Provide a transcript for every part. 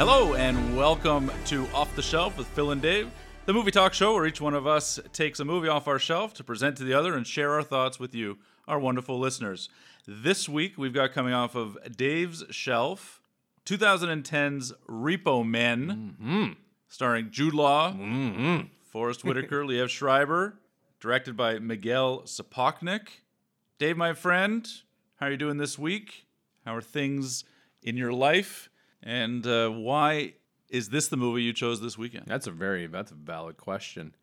Hello and welcome to Off the Shelf with Phil and Dave, the movie talk show where each one of us takes a movie off our shelf to present to the other and share our thoughts with you, our wonderful listeners. This week we've got coming off of Dave's shelf 2010's Repo Men, mm-hmm. starring Jude Law, mm-hmm. Forest Whitaker, Liev Schreiber, directed by Miguel Sapochnik. Dave, my friend, how are you doing this week? How are things in your life? And uh, why is this the movie you chose this weekend? That's a very that's a valid question.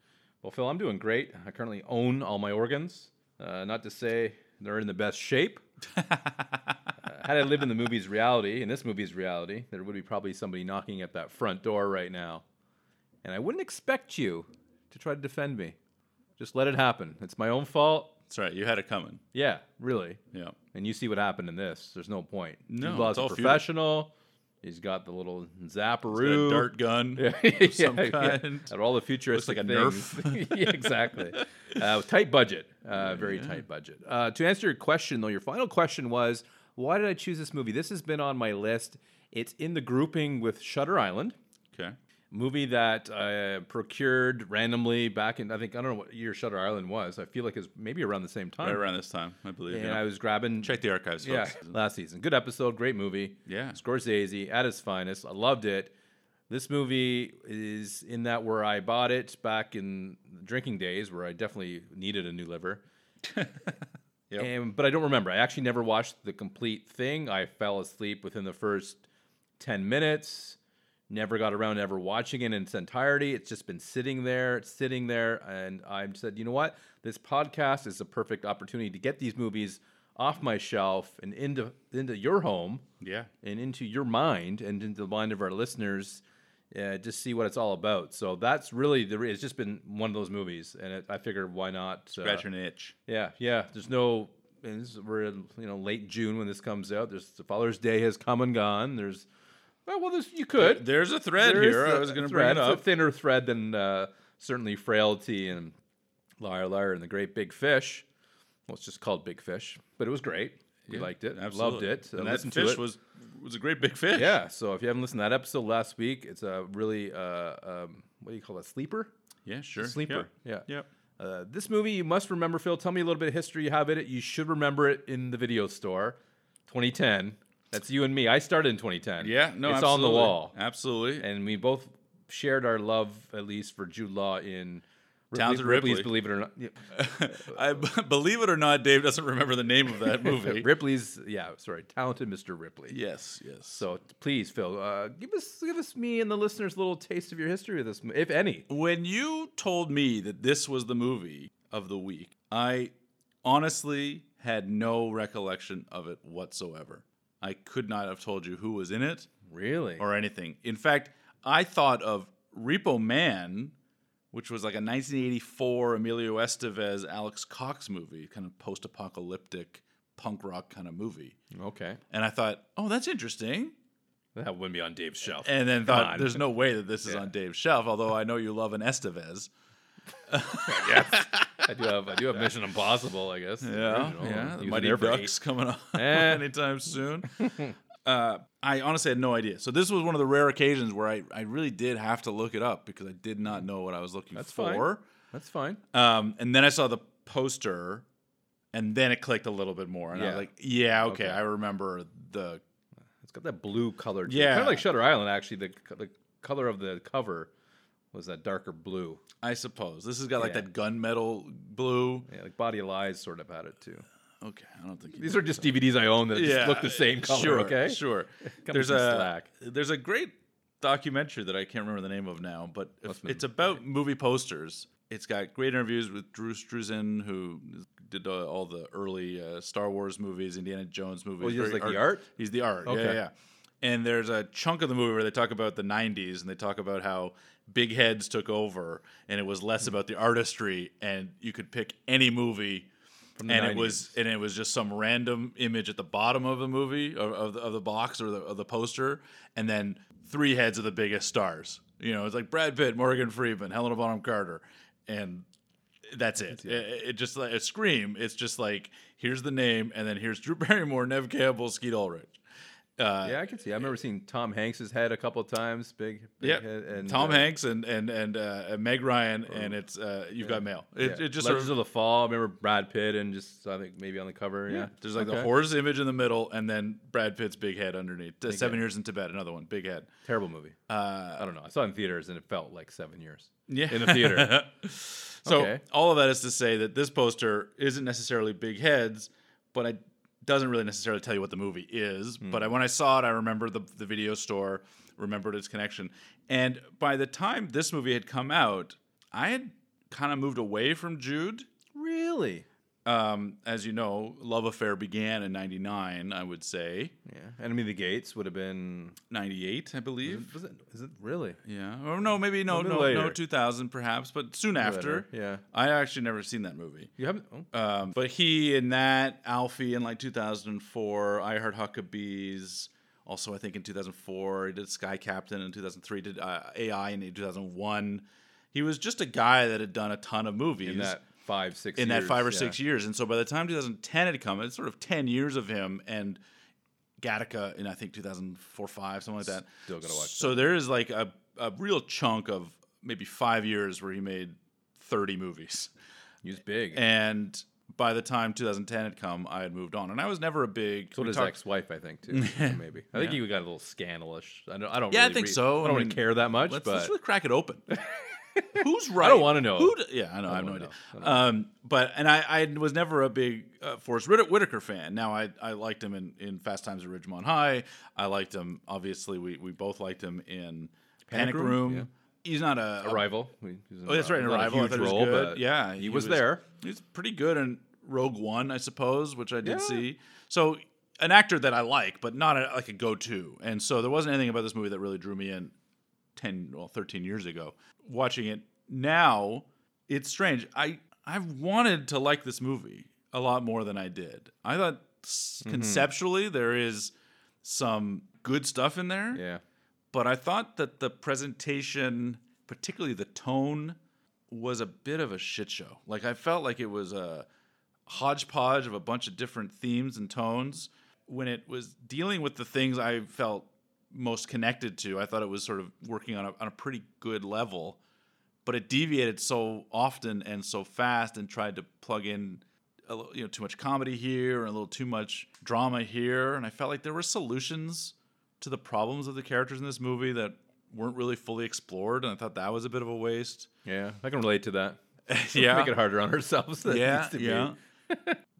Well, Phil, I'm doing great. I currently own all my organs. Uh, not to say they're in the best shape. Uh, had I lived in the movie's reality, in this movie's reality, there would be probably somebody knocking at that front door right now, and I wouldn't expect you to try to defend me. Just let it happen. It's my own fault. That's right, you had it coming. Yeah, really. Yeah. And you see what happened in this. There's no point. No, Law's it's a professional. He's got the little Got zapperoo. a dart gun. Yeah, of some yeah, kind. Of all the futuristic Looks like a things. yeah, exactly. Uh, tight budget. Uh, very tight budget. Uh, to answer your question, though, your final question was, why did I choose this movie? This has been on my list. It's in the grouping with Shutter Island, Okay. Movie that I procured randomly back in, I think, I don't know what year Shutter Island was. I feel like it's maybe around the same time. Right around this time, I believe. and yeah. I was grabbing. Check the archives, Yeah, folks. last season. Good episode, great movie. Yeah. Scorsese at his finest. I loved it. This movie is in that where I bought it back in the drinking days, where I definitely needed a new liver. Yep. And, but I don't remember. I actually never watched the complete thing. I fell asleep within the first ten minutes. Never got around to ever watching it in its entirety. It's just been sitting there, it's sitting there, and I said, you know what? This podcast is a perfect opportunity to get these movies off my shelf and into into your home Yeah. and into your mind and into the mind of our listeners. Uh, just see what it's all about. So that's really the. re- It's just been one of those movies, and it, I figured why not uh, Scratch an itch. yeah, yeah. There's no. we're in you know late June when this comes out. There's the Father's Day has come and gone. There's oh, well, there's you could. There's a thread There here. I a was going to bring it It's up. a thinner thread than uh, certainly frailty and liar liar and the great big fish. Well, it's just called Big Fish, but it was great. We Yeah, liked it. I loved absolutely. it. Uh, And that listened to fish it. was was a great big fish. Yeah, so if you haven't listened to that episode last week, it's a really uh, um, what do you call that? Sleeper? Yeah, sure. Sleeper. Yep. Yeah. Yep. Uh, this movie you must remember, Phil. Tell me a little bit of history you have in it. You should remember it in the video store. 2010. That's you and me. I started in 2010. Yeah, no, it's on the wall, Absolutely. and we both shared our love, at least for Jude Law in Ripley, Talented Ripley's Ripley. Believe It or Not. I believe it or not, Dave doesn't remember the name of that movie. Ripley's, yeah, sorry, talented Mr. Ripley. yes, yes. So please, Phil, uh, give us give us me and the listeners a little taste of your history of this, mo- if any. when you told me that this was the movie of the week, I honestly had no recollection of it whatsoever. I could not have told you who was in it Really? or anything. In fact, I thought of Repo Man, which was like a 1984 Emilio Estevez, Alex Cox movie, kind of post apocalyptic punk rock kind of movie. okay, And I thought, oh, that's interesting. that wouldn't be on Dave's shelf. And then Come thought, on. there's no way that this is Yeah. on Dave's shelf, although I know you love an Estevez. yes, I do have I do have Mission Impossible, I guess. Yeah, Original. yeah. He The Mighty for eight- Ducks coming on Eh. anytime soon. uh, I honestly had no idea. So this was one of the rare occasions where I, I really did have to look it up because I did not know what I was looking That's fine. for. That's fine. Um, and then I saw the poster, and then it clicked a little bit more, and I was like, "Yeah, okay, Okay. I remember the It's got that blue color. Yeah. kind of like Shutter Island. Actually, the the color of the cover was that darker blue. I suppose this has got like Yeah. that gunmetal blue. Yeah, like Body of Lies sort of had it too. Okay, I don't think you These are just DVDs I own that just look the same color. Sure, okay, sure. Me there's some a slack. there's a great documentary that I can't remember the name of now, but if- Must've been- it's about movie posters. It's got great interviews with Drew Struzan, who did uh, all the early uh, Star Wars movies, Indiana Jones movies. Oh, he does, very like, the art? He's the art. Yeah, Okay. yeah, yeah. And there's a chunk of the movie where they talk about the '90s and they talk about how big heads took over, and it was less Hmm. about the artistry, and you could pick any movie and it was and it was just some random image at the bottom of the movie of, of, the, of the box or the, of the poster and then three heads of the biggest stars you know it's like brad pitt morgan freeman helena bonham carter and that's it. It, it just like a scream. It's just like here's the name, and then here's Drew Barrymore, Neve Campbell, Skeet Ulrich, Uh, Yeah, I can see. I remember seeing Tom Hanks's head a couple of times. Big, big yeah, head, and Tom uh, Hanks and and and uh, Meg Ryan, and it's uh, you've got mail. It, yeah. it just sort Legends of, of the Fall. I remember Brad Pitt and just I think maybe on the cover. Yeah, there's like the Okay. horse image in the middle, and then Brad Pitt's big head underneath. Uh, Seven head. years in Tibet, another one, big head. Terrible movie. Uh, I don't know. I saw it in theaters and it felt like seven years. yeah, in the theater. so Okay. all of that is to say that this poster isn't necessarily big heads, but it doesn't really necessarily tell you what the movie is. Hmm. But I, when I saw it, I remember the the video store, remembered its connection, and by the time this movie had come out, I had kind of moved away from Jude. Really? Um, as you know, Love Affair began in '99, I would say Yeah. Enemy of the Gates would have been. '98, I believe. Was it? Is it really? Yeah, or no, maybe no, no, no, 2000 perhaps, but soon after. Later, yeah. I actually never seen that movie. You haven't? Oh. Um, but he in that, Alfie in like 2004, I Heart Huckabees. Also, I think in 2004, he did Sky Captain. In 2003, did uh, AI in 2001. He was just a guy that had done a ton of movies in that five, six. in that five or yeah. six years. And so by the time 2010 had come, it's sort of 10 years of him and Gattaca in I think 2004, five, something like that. Still gotta watch So there is like a, a real chunk of maybe five years where he made 30 movies. He was big. And by the time 2010 had come, I had moved on, and I was never a big. so we his talked- ex-wife, I think, too. maybe. I think Yeah. he got a little scandalous. I don't. I don't Yeah, I think re- so. I I don't mean, really care that much, Let's, but let's really crack it open. Who's right? I don't wanna know. Who d- yeah, I know. I, have no idea. Um, but and I, I was never a big uh, Forest Whit- Whitaker fan. Now I, I liked him in, in Fast Times at Ridgemont High. I liked him. Obviously, we, we both liked him in Panic, Panic Room. Room, yeah. He's not a, Arrival. He Oh, that's right. In Not a Arrival, huge was role, but yeah, he, was, there. He's pretty good in Rogue One, I suppose, which I did Yeah. see. So an actor that I like, but not a, like a go-to. And so there wasn't anything about this movie that really drew me in 10, well, 13 years ago. Watching it now, it's strange. I I've wanted to like this movie a lot more than I did. I thought Mm-hmm. conceptually there is some good stuff in there Yeah. but I thought that the presentation, particularly the tone, was a bit of a shit show. Like I felt like it was a hodgepodge of a bunch of different themes and tones. When it was dealing with the things I felt most connected to, I thought it was sort of working on a, on a pretty good level. But it deviated so often and so fast, and tried to plug in a little, you know, too much comedy here and a little too much drama here. And I felt like there were solutions to the problems of the characters in this movie that weren't really fully explored, and I thought that was a bit of a waste. Yeah. I can relate to that. yeah, Make it harder on ourselves. than it yeah, needs to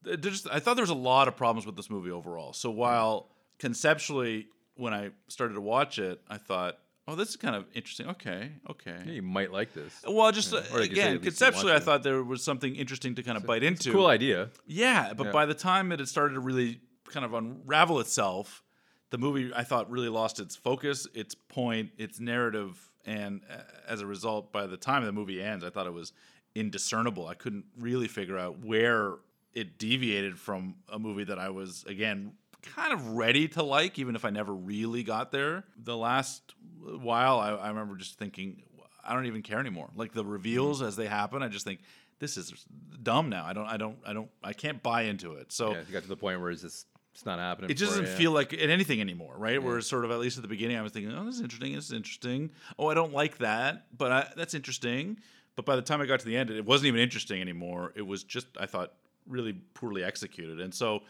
yeah. Just, I thought there was a lot of problems with this movie overall. So while conceptually, when I started to watch it, I thought, "Oh, this is kind of interesting." Okay, okay. Yeah, you might like this. Well, just uh, Or you could say at again, conceptually, I thought there was something interesting to kind of bite into. Cool idea. Yeah, but Yeah. by the time it had started to really kind of unravel itself, the movie I thought really lost its focus, its point, its narrative, and uh, as a result, by the time the movie ends, I thought it was indiscernible. I couldn't really figure out where it deviated from a movie that I was again kind of ready to like, even if I never really got there. The last uh, while, I, I remember just thinking, I don't even care anymore. Like the reveals mm-hmm. as they happen, I just think this is dumb now. I don't, I don't, I don't, I can't buy into it. So Yeah, you got to the point where it's just it's not happening. it just doesn't you. feel like anything anymore, right? Whereas sort of at least at the beginning, I was thinking, oh, this is interesting. This is interesting. Oh, I don't like that, but I, that's interesting. But by the time I got to the end, it wasn't even interesting anymore. It was just, I thought, really poorly executed. And so,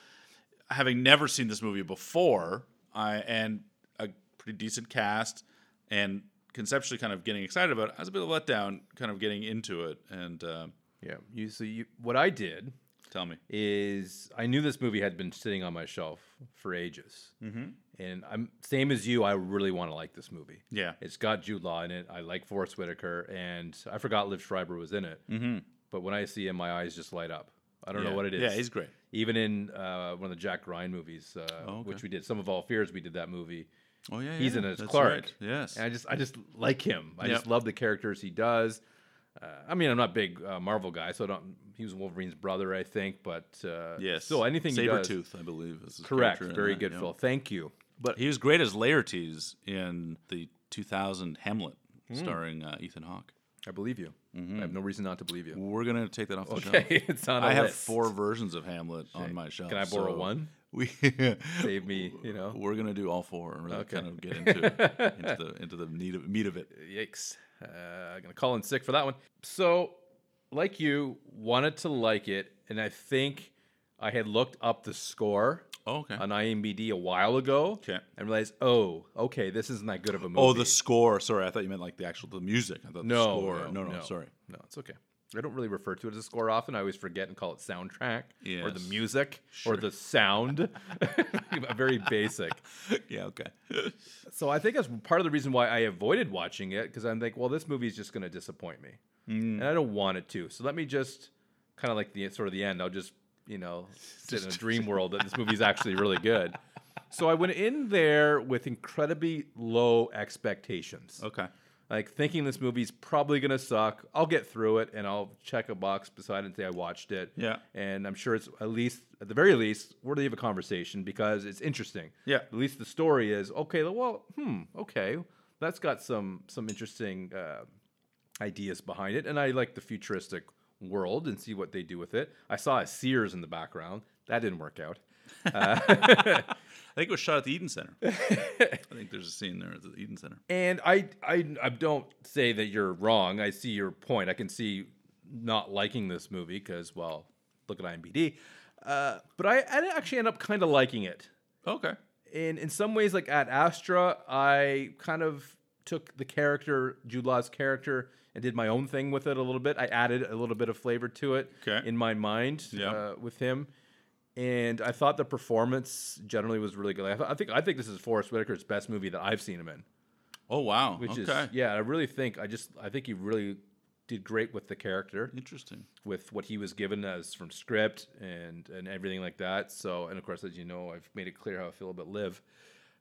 having never seen this movie before, I and a pretty decent cast, and conceptually kind of getting excited about it, I was a bit of a letdown, kind of getting into it. And uh, Yeah. You so you what I did tell me, is I knew this movie had been sitting on my shelf for ages, mm-hmm. and I'm same as you. I really want to like this movie. yeah, It's got Jude Law in it. I like Forest Whitaker, and I forgot Liv Schreiber was in it. Mm-hmm. But when I see him, my eyes just light up. I don't Yeah. know what it is. Yeah, he's great. Even in uh, one of the Jack Ryan movies, uh, Oh, okay. which we did, Sum of All Fears, we did that movie. Oh yeah, He's yeah, in it as Clark. right. Yes, And I just, I just like him. I just love the characters he does. Uh, I mean, I'm not a big uh, Marvel guy, so I don't. He was Wolverine's brother, I think, but uh, yes. still anything. Sabretooth, I believe. Is Correct. Very that, good, yeah. Phil. Thank you. But he was great as Laertes in the 2000 Hamlet, Hmm. starring uh, Ethan Hawke. I believe you. I have no reason not to believe you. We're gonna take that off the shelf. Okay, it's on. a I have list. four versions of Hamlet on my shelf. Can I borrow so one? We Save me, you know. we're gonna do all four and really Okay. kind of get into into the into the meat of, meat of it. Yikes. Uh, I'm going to call in sick for that one. So, like you, wanted to like it, and I think I had looked up the score Oh, okay. on IMBD a while ago. Okay. And realized, oh, okay, this isn't that good of a oh, movie. Oh, the score. Sorry, I thought you meant like the actual the music. I thought no, the score. No, No, no, sorry. No, it's okay. I don't really refer to it as a score often. I always forget and call it soundtrack or the Yes. music or the sound. Very basic. yeah, okay. So I think that's part of the reason why I avoided watching it because I'm like, well, this movie's just going to disappoint me, mm. and I don't want it to. So let me just kind of like the sort of the end. I'll just you know sit in a dream world that this movie's actually really good. So I went in there with incredibly low expectations, Okay. like thinking this movie's probably going to suck. I'll get through it and I'll check a box beside it and say I watched it. Yeah. and I'm sure it's at least at the very least worthy of a conversation because it's interesting. Yeah. At least the story is okay. Well, hmm, okay, that's got some some interesting uh, ideas behind it, and I like the futuristic world and see what they do with it. I saw a Sears in the background. That didn't work out. I think it was shot at the Eden Center. I think there's a scene there at the Eden Center. And I, I, I don't say that you're wrong. I see your point. I can see not liking this movie because, well, look at IMBD. Uh, but I, I actually end up kind of liking it. Okay. in in some ways, like Ad Astra, I kind of took the character Jude Law's character and did my own thing with it a little bit. I added a little bit of flavor to it Okay. in my mind Yeah. uh, with him, and I thought the performance generally was really good. I, th- I think I think this is Forest Whitaker's best movie that I've seen him in. Oh wow. Which okay. is yeah, I really think I just I think he really did great with the character Interesting. with what he was given as from script and and everything like that. So, and of course, as you know, I've made it clear how I feel about Liv.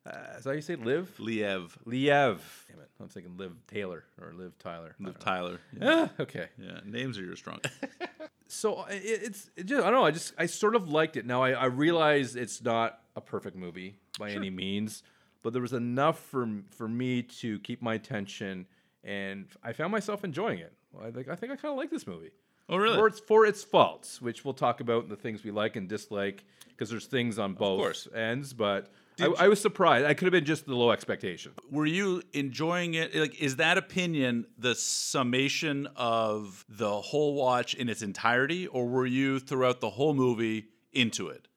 Uh, is that how you say Liv? Liev. Liev. Damn it! I'm thinking Liv Taylor or Liv Tyler. Liv Tyler. Yeah. Ah, okay. yeah. Names are your strong. So it, it's it just I don't know. I just I sort of liked it. Now I, I realize it's not a perfect movie by any means, but there was enough for for me to keep my attention, and I found myself enjoying it. I think I think I kind of like this movie. Oh really? For its for its faults, which we'll talk about in the things we like and dislike, because there's things on both ends. But I, I was surprised. I could have been just the low expectation. were you enjoying it? Like is that opinion the summation of the whole watch in its entirety or were you throughout the whole movie into it?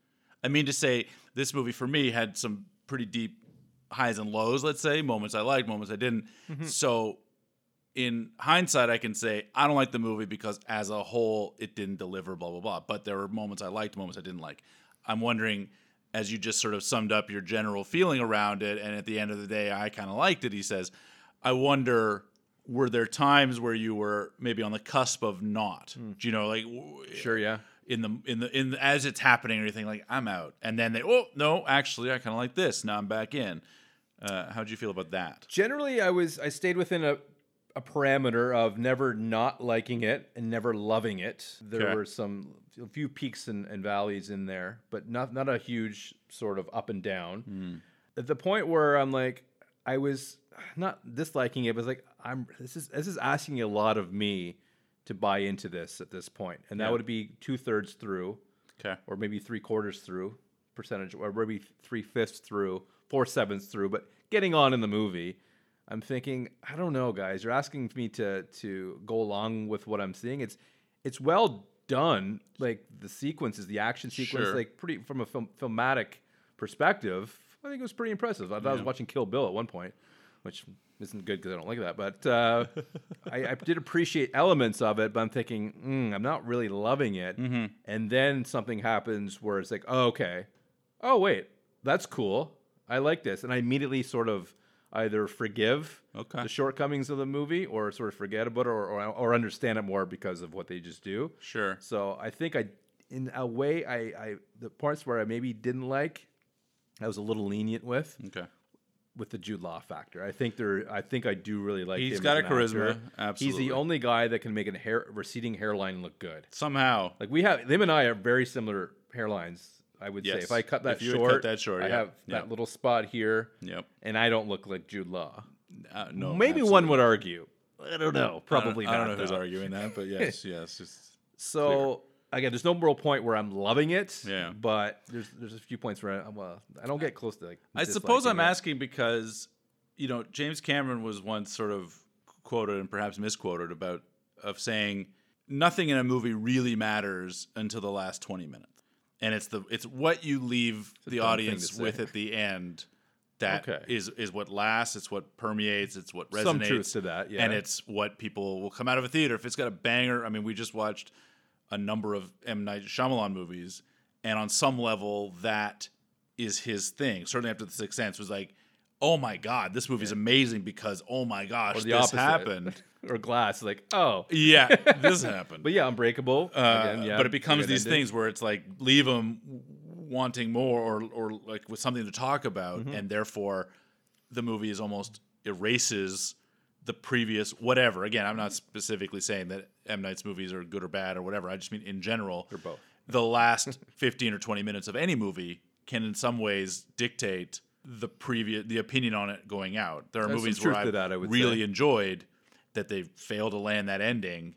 I mean to say this movie for me had some pretty deep highs and lows let's say moments i liked moments i didn't. Mm-hmm. So in hindsight i can say i don't like the movie because as a whole it didn't deliver blah blah blah. But there were moments i liked moments i didn't like. I'm wondering as you just sort of summed up your general feeling around it and at the end of the day i kind of liked it he says i wonder were there times where you were maybe on the cusp of not do you know like Sure, yeah. in the in the in the, as it's happening or anything like i'm out and then they oh no actually i kind of like this now i'm back in uh, how'd you feel about that Generally, I was I stayed within a a parameter of never not liking it and never loving it. There Okay. were some a few peaks and, and valleys in there, but not not a huge sort of up and down. Hmm. At the point where I'm like, I was not disliking it, but I was like, I'm this is this is asking a lot of me to buy into this at this point, and that Yeah. would be two thirds through okay or maybe three quarters through percentage, or maybe three fifths through, four sevenths through, but getting on in the movie. I'm thinking, I don't know, guys. You're asking me to to go along with what I'm seeing. It's it's well done. Like the sequences, the action sequence, Sure. like pretty from a film, filmatic perspective. I think it was pretty impressive. I thought I was watching Kill Bill at one point, which isn't good because I don't like that. But uh, I, I did appreciate elements of it. But I'm thinking, mm, I'm not really loving it. And then something happens where it's like, oh, okay, oh wait, that's cool. I like this, and I immediately sort of either forgive Okay. the shortcomings of the movie, or sort of forget about it, or, or or understand it more because of what they just do. sure So I think I, in a way, I, I the parts where I maybe didn't like, I was a little lenient with okay with the Jude Law factor. I think there, I think I do really like. He's him got a charisma, actor. He's the only guy that can make a hair receding hairline look good. somehow Like we have, them and I are very similar hairlines. I would say if I cut that If you would cut short, that short, I yeah, have yeah. that little spot here, yep and I don't look like Jude Law. uh, no Maybe one would argue I don't know. Probably I don't, not. I don't know who's arguing that, but yes, yes. Just, So again, there's no real point where I'm loving it. Yeah. But there's there's a few points where I'm well, I don't get close to like. I suppose I'm it. asking because, you know, James Cameron was once sort of quoted and perhaps misquoted about of saying nothing in a movie really matters until the last 20 minutes. And it's the it's what you leave the audience with at the end that is Okay. is what lasts, it's what permeates, it's what resonates. Some truth to that, yeah. And it's what people will come out of a theater if it's got a banger. I mean, we just watched a number of M Night Shyamalan movies, and on some level, that is his thing. Certainly after The Sixth Sense was like, oh my god, this movie movie's amazing because oh my gosh, this opposite. happened. or glass, like oh. yeah, this happened. But yeah, Unbreakable. Uh, again, yeah, but it becomes these ending. things where it's like leave them wanting more or or like with something to talk about, Mm-hmm. and therefore the movie is almost erases the previous whatever. Again, I'm not specifically saying that M Night's movies are good or bad or whatever. I just mean in general, They're both. the last 15 or 20 minutes of any movie can in some ways dictate the previous the opinion on it going out. There are There's movies where I, that, I really say. enjoyed that they failed to land that ending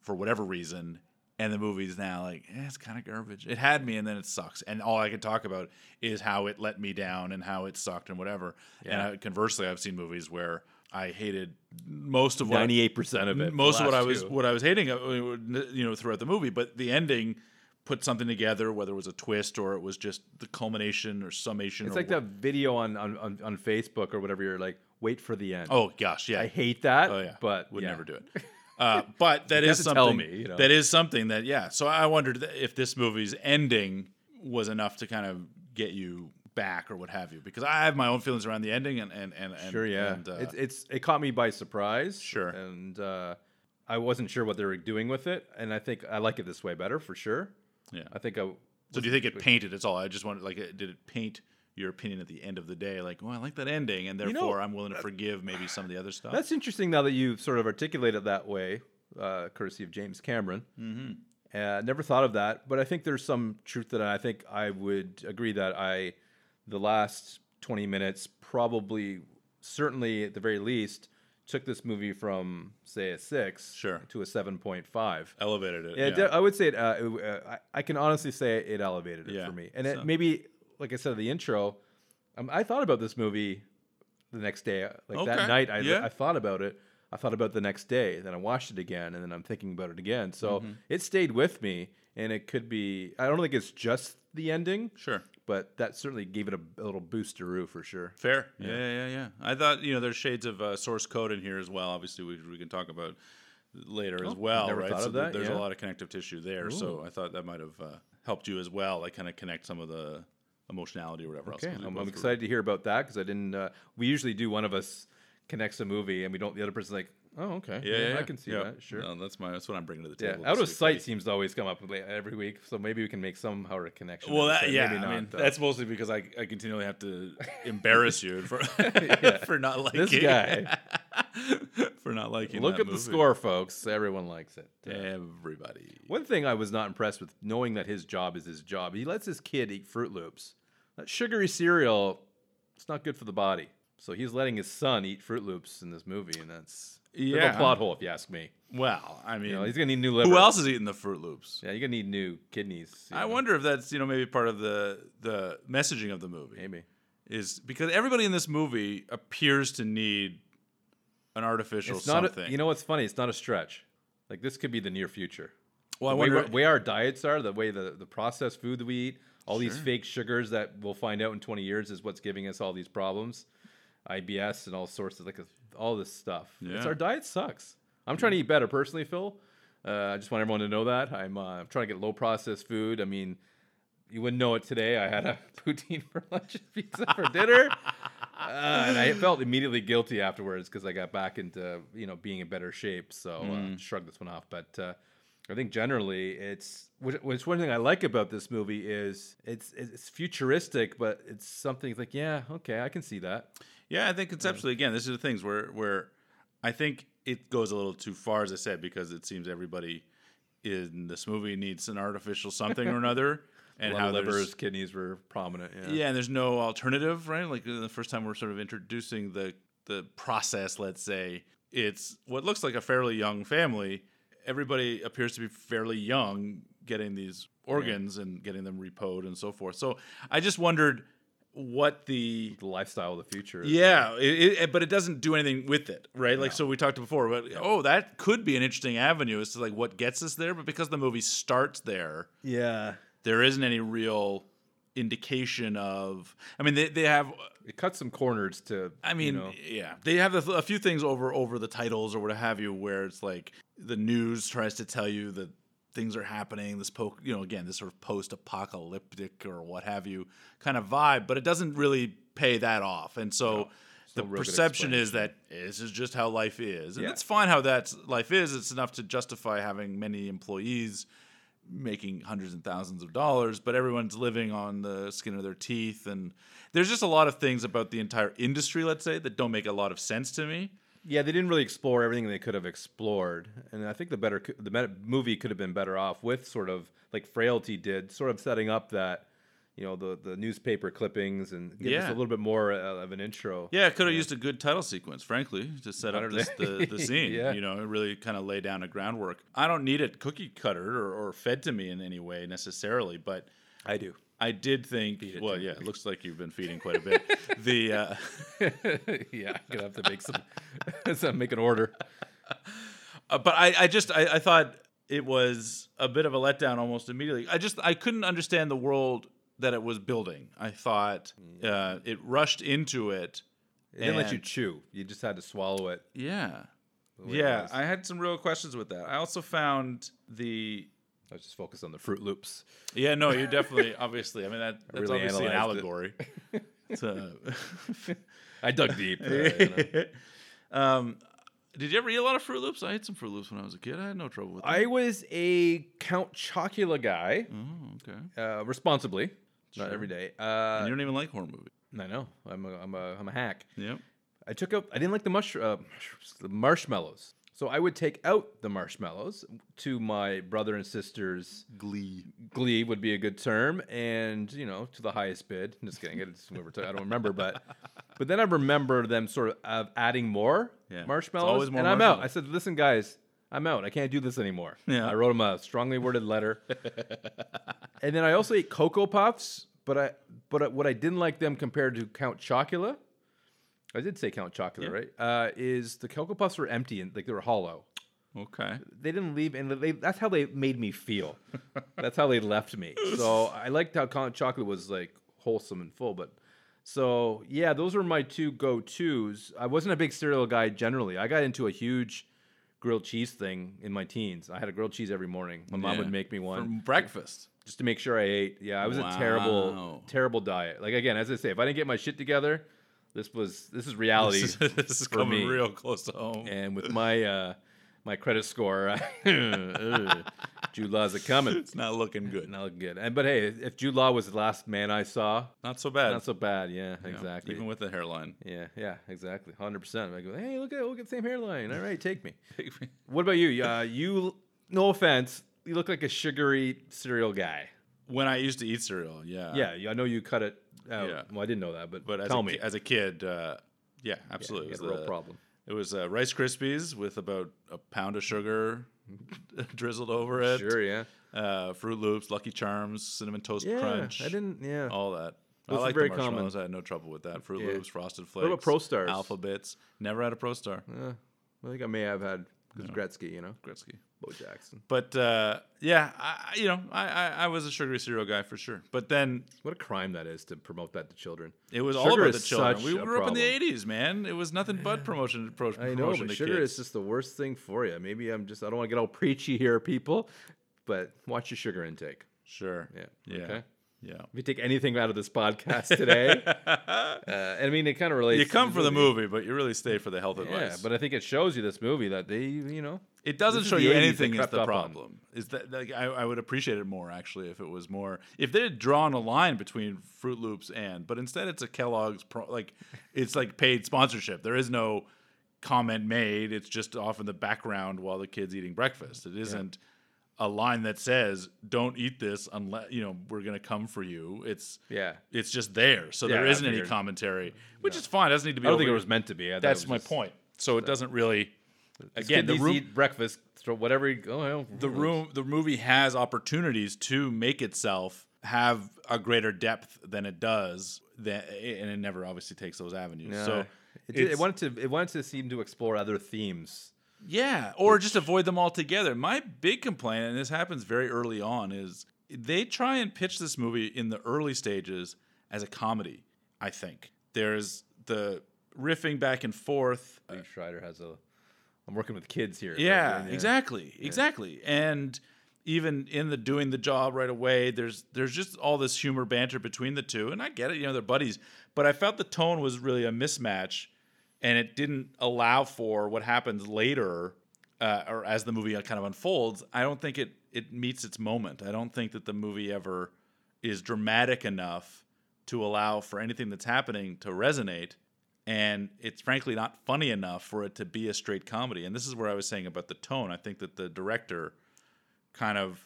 for whatever reason and the movie's now like eh, it's kind of garbage. It had me and then it sucks. And all I can talk about is how it let me down and how it sucked and whatever. And I, conversely, I've seen movies where I hated most of what Ninety-eight percent of it. most of what I was two. what I was hating, uh, you know, throughout the movie. But the ending put something together, whether it was a twist or it was just the culmination or summation. It's or like wha- that video on on on Facebook or whatever. You're like, wait for the end. Oh gosh, yeah, I hate that. oh yeah, but would yeah. never do it. Uh, but that is something. tell me, you know. That is something that yeah. So I wondered if this movie's ending was enough to kind of get you back or what have you, because I have my own feelings around the ending and and and, Sure, yeah. and, uh, it's it's it caught me by surprise. Sure. and uh, I wasn't sure what they were doing with it, and I think I like it this way better for sure. yeah. I think I. So do you think it painted? It's all. I just wanted like, did it paint your opinion at the end of the day? Like, well, I like that ending, and know, therefore I'm willing to forgive maybe some of the other stuff. That's interesting now that you've sort of articulate it that way, uh, courtesy of James Cameron. Mm-hmm. Uh, never thought of that, but I think there's some truth that. I think I would agree that I, the last 20 minutes, probably, certainly at the very least, took this movie from say a six Sure. to a 7.5. elevated it. Yeah, Yeah, I would say it. Uh, it uh, I, I can honestly say it elevated it Yeah, for me, and so- it maybe, like I said in the intro, um, I thought about this movie the next day. Like Okay, that night, I, yeah. I thought about it. I thought about the next day. Then I watched it again, and then I'm thinking about it again. So Mm-hmm. it stayed with me, and it could be. I don't think it's just the ending, sure. but that certainly gave it a, a little boosteroo for sure. Fair. Yeah. yeah, yeah, yeah. I thought you know there's shades of uh, source code in here as well. Obviously, we, we can talk about later as well, right? thought so of that, there's yeah. a lot of connective tissue there. So I thought that might have uh, helped you as well, like kind of connect some of the emotionality or whatever Okay, else. I'm, I'm excited to hear about that because I didn't. Uh, we usually do one of us connects a movie, and we don't. The other person's like, "Oh, okay, Yeah, yeah, I can see Yeah. that. Sure." No, that's my that's what I'm bringing to the Yeah, table. out of week, sight buddy. seems to always come up every week, so maybe we can make somehow a connection. Well, that, yeah, maybe I mean, that's mostly because I, I continually have to embarrass you for for not liking this guy. for not liking. Look at the score, folks. Everyone likes it. Uh, Everybody. One thing I was not impressed with, knowing that his job is his job, he lets his kid eat Froot Loops. That sugary cereal, it's not good for the body. So he's letting his son eat Froot Loops in this movie, and that's a bit of Yeah. a plot hole, if you ask me. Well, I mean, You know, he's gonna need new liver. who else is eating the Froot Loops? Yeah, you're gonna need new kidneys. you I know, wonder if that's you know maybe part of the the messaging of the movie Maybe. is because everybody in this movie appears to need an artificial It's not. something. A, you know what's funny? It's not a stretch. Like this could be the near future. well, I the way, wonder. way our diets are, the way the, the processed food that we eat, all these fake sugars that we'll find out in 20 years is what's giving us all these problems, IBS and all sorts of like all this stuff. It's Yeah. our diet sucks. I'm trying to eat better personally, Phil. Uh, I just want everyone to know that I'm uh, trying to get low processed food. I mean, you wouldn't know it today. I had a poutine for lunch and pizza for dinner. Uh, and I felt immediately guilty afterwards because I got back into you know being in better shape. So uh, shrug this one off. But uh, I think generally it's which, which one thing I like about this movie is it's it's futuristic, but it's something like yeah, okay, I can see that. Yeah, I think conceptually, again, this is the things where where I think it goes a little too far, as I said, because it seems everybody in this movie needs an artificial something or another, and how livers, kidneys were prominent. Yeah. Yeah, and there's no alternative, right? Like the first time we're sort of introducing the the process, let's say, it's what looks like a fairly young family. Everybody appears to be fairly young getting these organs and getting them repoed and so forth. So I just wondered what the The lifestyle of the future. is. yeah, it, it, but it doesn't do anything with it, right? Like so we talked before, but oh, that could be an interesting avenue as to like what gets us there. But because the movie starts there, yeah. there isn't any real indication of. I mean, they they have. Uh, it cuts some corners to. I mean, you know, yeah, they have a, a few things over over the titles or what have you, where it's like the news tries to tell you that things are happening. This po, you know, again, this sort of post-apocalyptic or what have you kind of vibe, but it doesn't really pay that off, and so. the no good perception is that this is just how life is, and Yeah. it's fine how that life is. It's enough to justify having many employees making hundreds and thousands of dollars, but everyone's living on the skin of their teeth. And there's just a lot of things about the entire industry, let's say, that don't make a lot of sense to me. Yeah, they didn't really explore everything they could have explored, and I think the better the movie could have been better off with sort of like Frailty did, sort of setting up that you know the the newspaper clippings and give us a little bit more uh, of an intro. Yeah, it could have used a good title sequence, frankly, to set up this, the, the scene. Yeah. You know, and really kind of lay down a groundwork. I don't need it cookie cuttered or, or fed to me in any way necessarily, but I do. I did think, well, yeah, it looks like you've been feeding quite a bit. the uh, yeah, I'm gonna have to make some, some make an order. Uh, but I, I just I, I thought it was a bit of a letdown almost immediately. I just I couldn't understand the world that it was building. I thought uh, it rushed into it. It didn't let you chew. You just had to swallow it. Yeah. Yeah. I had some real questions with that. I also found the I was just focused on the Froot Loops. yeah no you definitely obviously I mean that that's really obviously an allegory. to- I dug deep. uh, you know. um, did you ever eat a lot of Froot Loops? I ate some Froot Loops when I was a kid. I had no trouble with them. I was a Count Chocula guy, oh, okay. uh, responsibly, not Sure. every day. And Uh, you don't even like horror movies. I know. I'm a, I'm a, I'm a hack. Yep. I took out. I didn't like the mush, uh, the marshmallows. So I would take out the marshmallows to my brother and sister's Glee. glee would be a good term, and you know to the highest bid. I'm just kidding. It's whoever took- I don't remember, but but then I remember them sort of adding more Yeah. Marshmallows, always more and I'm out. I said, "Listen, guys, I'm out. I can't do this anymore." Yeah. I wrote him a strongly worded letter, and then I also ate cocoa puffs. But I but what I didn't like them compared to Count Chocula. I did say Count Chocula, Yeah. right? Uh, is the cocoa puffs were empty and like they were hollow Okay. they didn't leave, and they, that's how they made me feel. that's how they left me. So I liked how Count chocolate was like wholesome and full. But so yeah, those were my two go tos. I wasn't a big cereal guy generally. I got into a huge grilled cheese thing in my teens. I had a grilled cheese every morning. My mom would make me one For breakfast. just to make sure I ate. Yeah, I was Wow. a terrible, terrible diet. Like again, as I say, if I didn't get my shit together, this was this is reality. This is, this is coming me. real close to home. And with my uh, my credit score, uh, Jude Law's a coming. It's not looking good. Not looking good. And but hey, if Jude Law was the last man I saw, Not so bad. not so bad. Yeah, Yeah, exactly. Even with the hairline. yeah, yeah, exactly. Hundred percent. I go, hey, look at look at the same hairline. All right, take me. What about you? Uh, you, no offense, you look like a sugary cereal guy. when I used to eat cereal, yeah. Yeah, I know you cut it out. Yeah. Well, I didn't know that, but, But as tell a, me. as a kid, uh, yeah, Yeah, absolutely. you it had a was real problem. It was uh, Rice Krispies with about a pound of sugar drizzled over it. Sure, yeah. Uh, Froot Loops, Lucky Charms, Cinnamon Toast Yeah, Crunch. I didn't. Yeah. All that. Those I like very the common. I had no trouble with that. Fruit Yeah. Loops, Frosted Flakes. What about Pro Stars? Alpha Bits. Never had a Pro Star. Uh, I think I may have had because Gretzky, you know, Gretzky. Bo Jackson. But uh, yeah, I, you know, I, I I was a sugary cereal guy for sure. But then What a crime that is to promote that to children. it was all Sugar about the children. We grew up in the '80s, man. It was nothing but promotion. Pro, I know, promotion but sugar kids. is just the worst thing for you. Maybe I'm just I don't want to get all preachy here, people, but watch your sugar intake. Sure. Yeah. Yeah. Okay. Yeah. If you take anything out of this podcast today, uh, and I mean it kind of relates. You come for the movie, but you really stay for the health Yeah, advice. but I think it shows you this movie that they, you know, it doesn't show you anything is the up on. problem. Is that like I, I would appreciate it more actually if it was more if they had drawn a line between Froot Loops and, but instead it's a Kellogg's pro, like it's like paid sponsorship. There is no comment made. It's just off in the background while the kid's eating breakfast. It isn't a line that says "Don't eat this unless you know we're gonna come for you." It's yeah. it's just there, so Yeah, there isn't any commentary, which is fine. It doesn't need to be. I don't think it was meant to be. I thought it That's my just- point. So it doesn't really This Again, the room- eat breakfast, so whatever. He, oh, well, the room the movie has opportunities to make itself have a greater depth than it does that and it never obviously takes those avenues Yeah. so it, did- it wanted to. It wanted to seem to explore other themes. yeah or just avoid them altogether my big complaint and this happens very early on is they try and pitch this movie in the early stages as a comedy i think there's the riffing back and forth Lee Schreiber has a. I'm working with kids here. Yeah, exactly, exactly. And even in the doing the job right away, there's there's just all this humor banter between the two, and I get it, you know, they're buddies. But I felt the tone was really a mismatch, and it didn't allow for what happens later, uh, or as the movie kind of unfolds. I don't think it it meets its moment. I don't think that the movie ever is dramatic enough to allow for anything that's happening to resonate and it's frankly not funny enough for it to be a straight comedy. And this is where I was saying about the tone. I think that the director kind of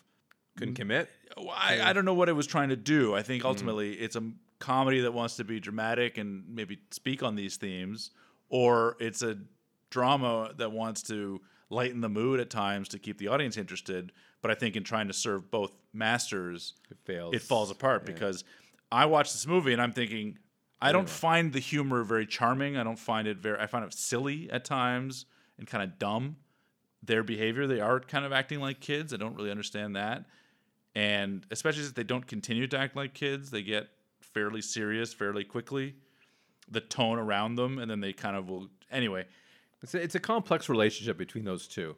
Couldn't commit. I, I don't know what it was trying to do. I Mm. think ultimately it's a comedy that wants to be dramatic and maybe speak on these themes, or it's a drama that wants to lighten the mood at times to keep the audience interested. But I think in trying to serve both masters, It fails. it falls apart because I watched this movie and I'm thinking, I don't find the humor very charming. I don't find it very. I find it silly at times and kind of dumb. Their behavior, they are kind of acting like kids. I don't really understand that, and especially if they don't continue to act like kids, they get fairly serious fairly quickly. The tone around them, and then they kind of will. Anyway, It's a, it's a complex relationship between those two.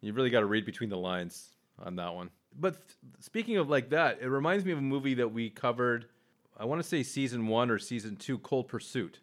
You really got to read between the lines on that one. But th- speaking of like that, it reminds me of a movie that we covered. I want to say season one or season two, Cold Pursuit.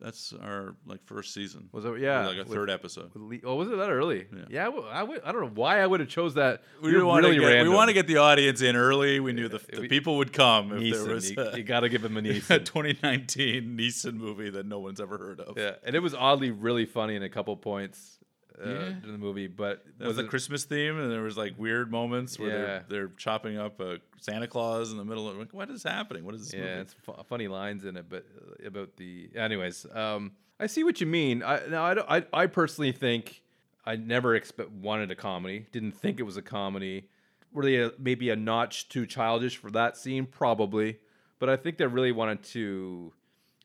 that's our like first season. Was it? Yeah, like a with- third episode. Lee- oh, was it that early? Yeah, I w- I, would, I don't know why I would have chose that. We want really to get, we want to get the audience in early. We knew the, the we- people would come if Neeson. there was you, a, you got to give him a a Neeson. 2019 Neeson movie that no one's ever heard of. yeah, and it was oddly really funny in a couple points uh, Yeah. in the movie. But That was, a Christmas theme, and there was like weird moments where Yeah. they're they're chopping up a Santa Claus in the middle of like, what is happening? What is this Yeah, movie? it's fu- funny lines in it, but uh, about the. Anyways, um, I see what you mean. I now I, don't, I I personally think I never expect wanted a comedy. Didn't think it was a comedy. Were they a, maybe a notch too childish for that scene? Probably, but I think they really wanted to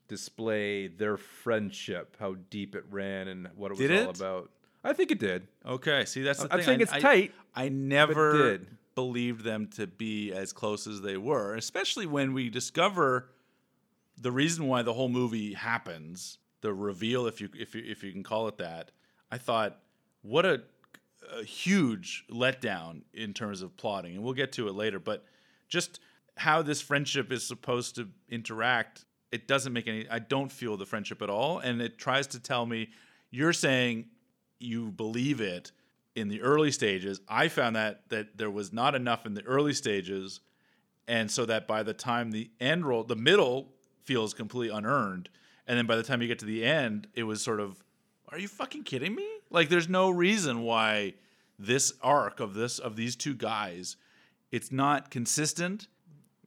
display their friendship, how deep it ran, and what it was Did all it? about. I think it did. Okay, see that's the I'm thing. saying I- it's I- tight, I never did. believed them to be as close as they were, especially when we discover the reason why the whole movie happens, the reveal, if you if you if you can call it that. I thought, what a, a huge letdown in terms of plotting, and we'll get to it later. But just how this friendship is supposed to interact, it doesn't make any. I don't feel the friendship at all, and it tries to tell me you're saying you believe it in the early stages. I found that that there was not enough in the early stages, and so that by the time the end roll, the middle feels completely unearned, and then by the time you get to the end, it was sort of, are you fucking kidding me? Like, there's no reason why this arc of this of these two guys, it's not consistent.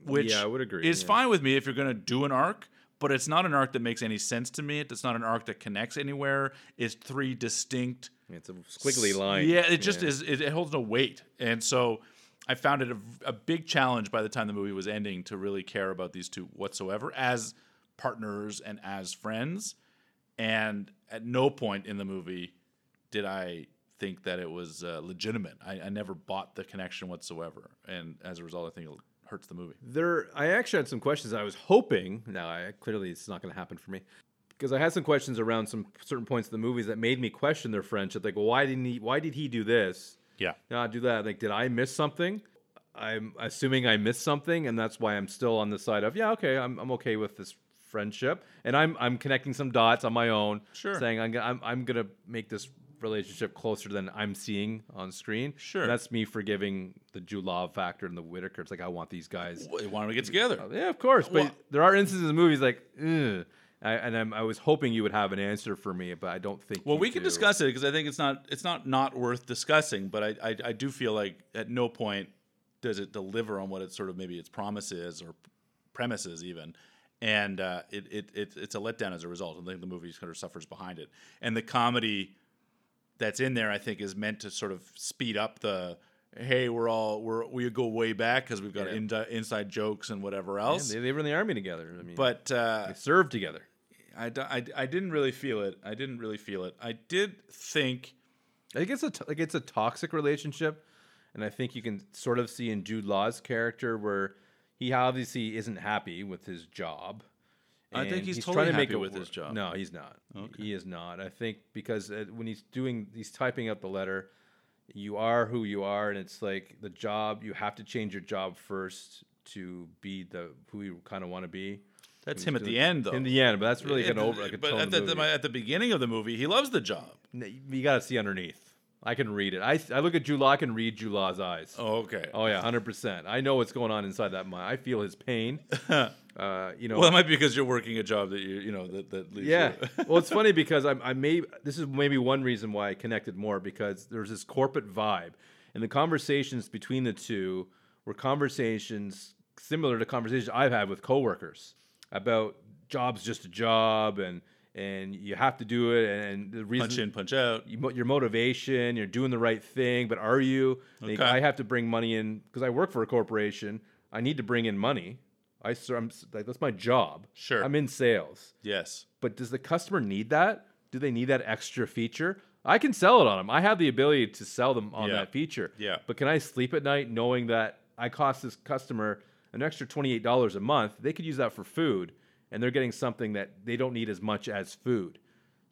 Which Yeah, I would agree, Is yeah. fine with me if you're going to do an arc, but it's not an arc that makes any sense to me. It's not an arc that connects anywhere. It's three distinct It's a squiggly line. yeah, it just is. It, it holds no weight, and so I found it a, a big challenge by the time the movie was ending to really care about these two whatsoever as partners and as friends. And at no point in the movie did I think that it was uh, legitimate. I, I never bought the connection whatsoever, and as a result, I think it hurts the movie. There, I actually had some questions. I was hoping. Now, I clearly it's not going to happen for me because I had some questions around some certain points of the movies that made me question their friendship. Like, well, why didn't he? Why did he do this? Yeah. Not do that. Like, did I miss something? I'm assuming I missed something, and that's why I'm still on the side of yeah, okay, I'm, I'm okay with this friendship, and I'm I'm connecting some dots on my own. Sure. Saying I'm I'm, I'm gonna make this relationship closer than I'm seeing on screen. Sure. And that's me forgiving the Law factor and the Whitaker. It's like I want these guys. Why don't we get together. Yeah, of course. But Well- there are instances in movies like, Ugh. I, and I'm, I was hoping you would have an answer for me, but I don't think. Well, we can discuss it because I think it's not it's not not worth discussing. But I, I I do feel like at no point does it deliver on what it sort of maybe its promise is or premises even, and uh, it, it it it's a letdown as a result. I think the movie sort of suffers behind it, and the comedy that's in there, I think, is meant to sort of speed up the. Hey, we're all we're we go way back because we've got Yeah. in, inside jokes and whatever Yeah, else. they, they were in the army together. I mean, but uh, they served together. I I didn't really feel it. I didn't really feel it. I did think. I think it's a t- like it's a toxic relationship, and I think you can sort of see in Jude Law's character where he obviously isn't happy with his job. I think and he's totally trying to make happy it with work. his job. No, he's not. He is not. I think because uh, when he's doing, he's typing up the letter. You are who you are, and it's like the job. You have to change your job first to be the who you kind of want to be. That's him at the end, though. In the end, but that's really At an over. Like a but at the, the at the beginning of the movie, he loves the job. You got to see underneath. I can read it. I, I look at Jude Law, I can read Jude Law's eyes. Oh, okay. Oh yeah, hundred percent. I know what's going on inside that mind. I feel his pain. uh, you know. Well, that might be because you're working a job that you you know that that leaves yeah. well, it's funny because I'm, I may. This is maybe one reason why I connected more because there's this corporate vibe, and the conversations between the two were conversations similar to conversations I've had with coworkers about jobs just a job and and you have to do it and the reason punch in, punch out. you, your motivation, you're doing the right thing, but are you? Like, Okay. I have to bring money in because I work for a corporation. I need to bring in money. I I'm, like that's my job. Sure. I'm in sales, Yes. but does the customer need that? Do they need that extra feature? I can sell it on them. I have the ability to sell them on Yeah. that feature. Yeah. But can I sleep at night knowing that I cost this customer an extra twenty-eight dollars a month? They could use that for food, and they're getting something that they don't need as much as food.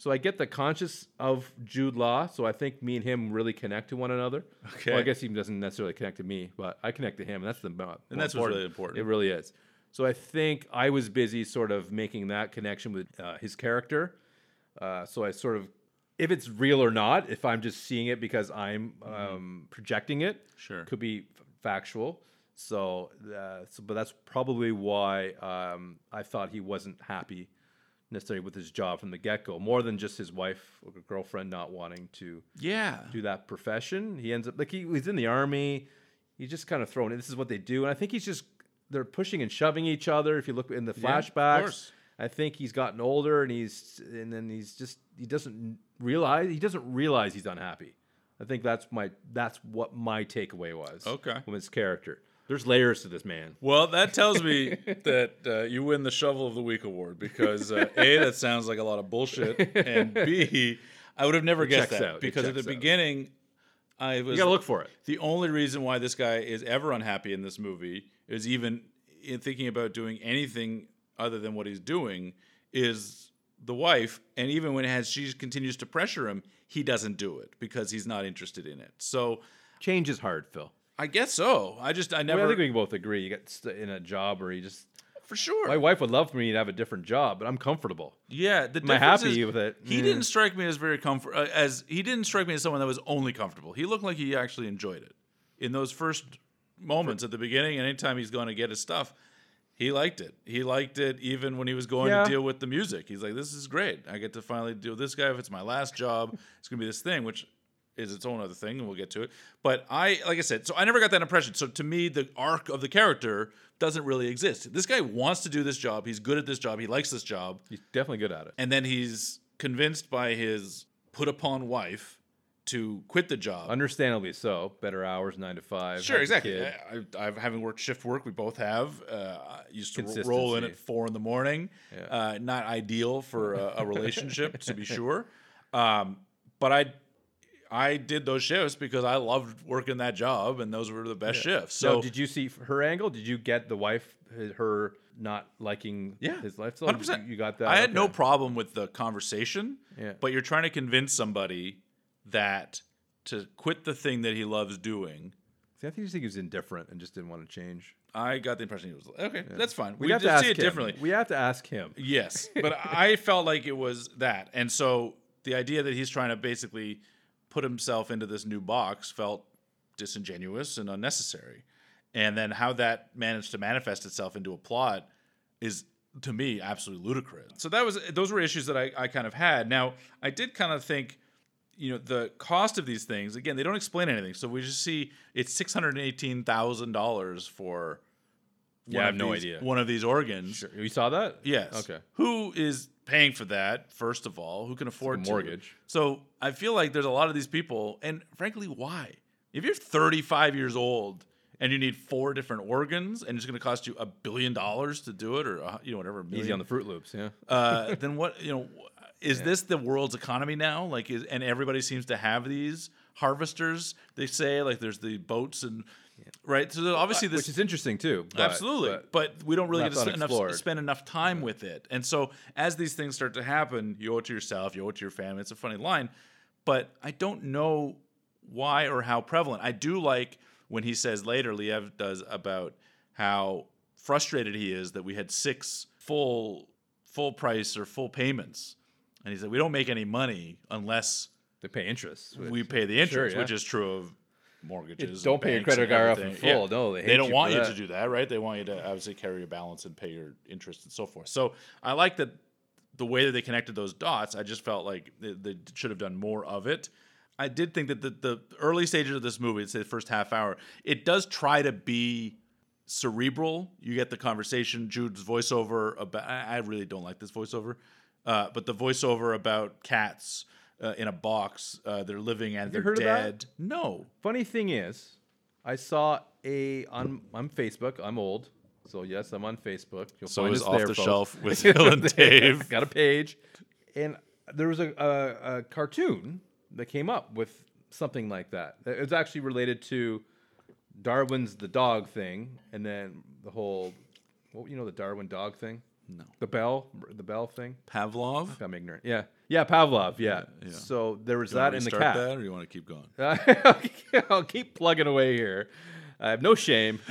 So I get the conscious of Jude Law. So I think me and him really connect to one another. Okay. Well, I guess he doesn't necessarily connect to me, but I connect to him, and that's the mo- And that's what's really important. It really is. So I think I was busy sort of making that connection with uh, his character. Uh, so I sort of, if it's real or not, if I'm just seeing it because I'm um, projecting it, Sure. could be f- factual. So, uh, so, but that's probably why um, I thought he wasn't happy necessarily with his job from the get go, more than just his wife or girlfriend not wanting to Yeah. do that profession. He ends up like he, he's in the army. He's just kind of thrown in. This is what they do, and I think he's just they're pushing and shoving each other. If you look in the Yeah, flashbacks. I think he's gotten older, and he's and then he's just he doesn't realize he doesn't realize he's unhappy. I think that's my that's what my takeaway was. Okay. from his character. There's layers to this man. Well, that tells me that uh, you win the Shovel of the Week award because uh, a that sounds like a lot of bullshit, and b I would have never guessed that out. Because at the out. beginning, I was You gotta look for it. the only reason why this guy is ever unhappy in this movie is even in thinking about doing anything other than what he's doing is the wife and even when has she continues to pressure him he doesn't do it because he's not interested in it so Change is hard, Phil. I guess so i just i never I think we can both agree. You get st- in a job where you just. for sure My wife would love for me to have a different job, but I'm comfortable. yeah the Am I difference happy is with it? he Mm. didn't strike me as very comfort uh, as he didn't strike me as someone that was only comfortable he looked like he actually enjoyed it in those first moments at the beginning and anytime he's going to get his stuff he liked it he liked it even when he was going Yeah. to deal with the music he's like this is great i get to finally deal with this guy if it's my last job it's going to be this thing which is its own other thing and we'll get to it but i like i said so i never got that impression so to me the arc of the character doesn't really exist this guy wants to do this job he's good at this job he likes this job He's definitely good at it. and then he's convinced by his put upon wife to quit the job. Understandably so. Better hours, nine to five. Sure, exactly. I, I, I've having worked shift work. We both have. Uh, I used to ro- roll in at four in the morning. Yeah. Uh, not ideal for a, a relationship, to be sure. Um, but I, I did those shifts because I loved working that job, and those were the best shifts. So, did you see her angle? Did you get the wife, her not liking Yeah, his lifestyle? hundred percent. You, you got that. I had no problem with the conversation. Yeah. But you're trying to convince somebody that to quit the thing that he loves doing. See, I think you think he was indifferent and just didn't want to change. I got the impression he was okay. That's fine. We, We, have just to see it him. differently. We have to ask him. Yes, but I felt like it was that, and so the idea that he's trying to basically put himself into this new box felt disingenuous and unnecessary. And then how that managed to manifest itself into a plot is to me absolutely ludicrous. So that was those were issues that I, I kind of had. Now I did kind of think, you know, the cost of these things again they don't explain anything. So we just see it's six hundred and eighteen thousand dollars for Yeah, one I of have no these- idea. one of these organs. Sure. You saw that? Yes. Okay. Who is paying for that? First of all, who can afford to? mortgage. So I feel like there's a lot of these people, and frankly, why? If you're 35 years old and you need four different organs, and it's going to cost you a billion dollars to do it, or uh, you know whatever, a Easy million, on the Froot Loops, yeah. uh, then what? You know, is this the world's economy now? Like, is, and everybody seems to have these harvesters. They say like there's the boats and right. So obviously uh, this Which is interesting too. but- Absolutely, but- but, we don't really get to enough, spend enough time with it. And so, as these things start to happen, you owe it to yourself, you owe it to your family. It's a funny line, but I don't know why or how prevalent. I do like when he says later, Liev does about how frustrated he is that we had six full full price or full payments, and he said we don't make any money unless they pay interest. which- we pay the interest, yeah. which is true of mortgages. don't pay your credit card off in full. No, they they don't you want you that. to do that, right? They want you to obviously carry your balance and pay your interest and so forth. So I like that the way that they connected those dots. I just felt like they, they should have done more of it. I did think that the, the early stages of this movie, say the first half hour, it does try to be cerebral. You get the conversation, Jude's voiceover about. I I really don't like this voiceover, uh, but the voiceover about cats uh, in a box, uh, they're living and they're heard of that? dead. No, Funny thing is, I saw a on on Facebook. I'm old, so yes, I'm on Facebook. You'll So find is us Off there, the folks. Shelf with Phil and Dave. Got a page, and there was a, a, a cartoon that came up with something like that. It was actually related to Darwin's the dog thing, and then the whole, what you know, the Darwin dog thing. No. The bell, the bell thing. Pavlov. I'm ignorant. Yeah, yeah, Pavlov. Yeah. yeah. So there was that in the cat. that, or you want to keep going? I'll keep plugging away here. I have no shame.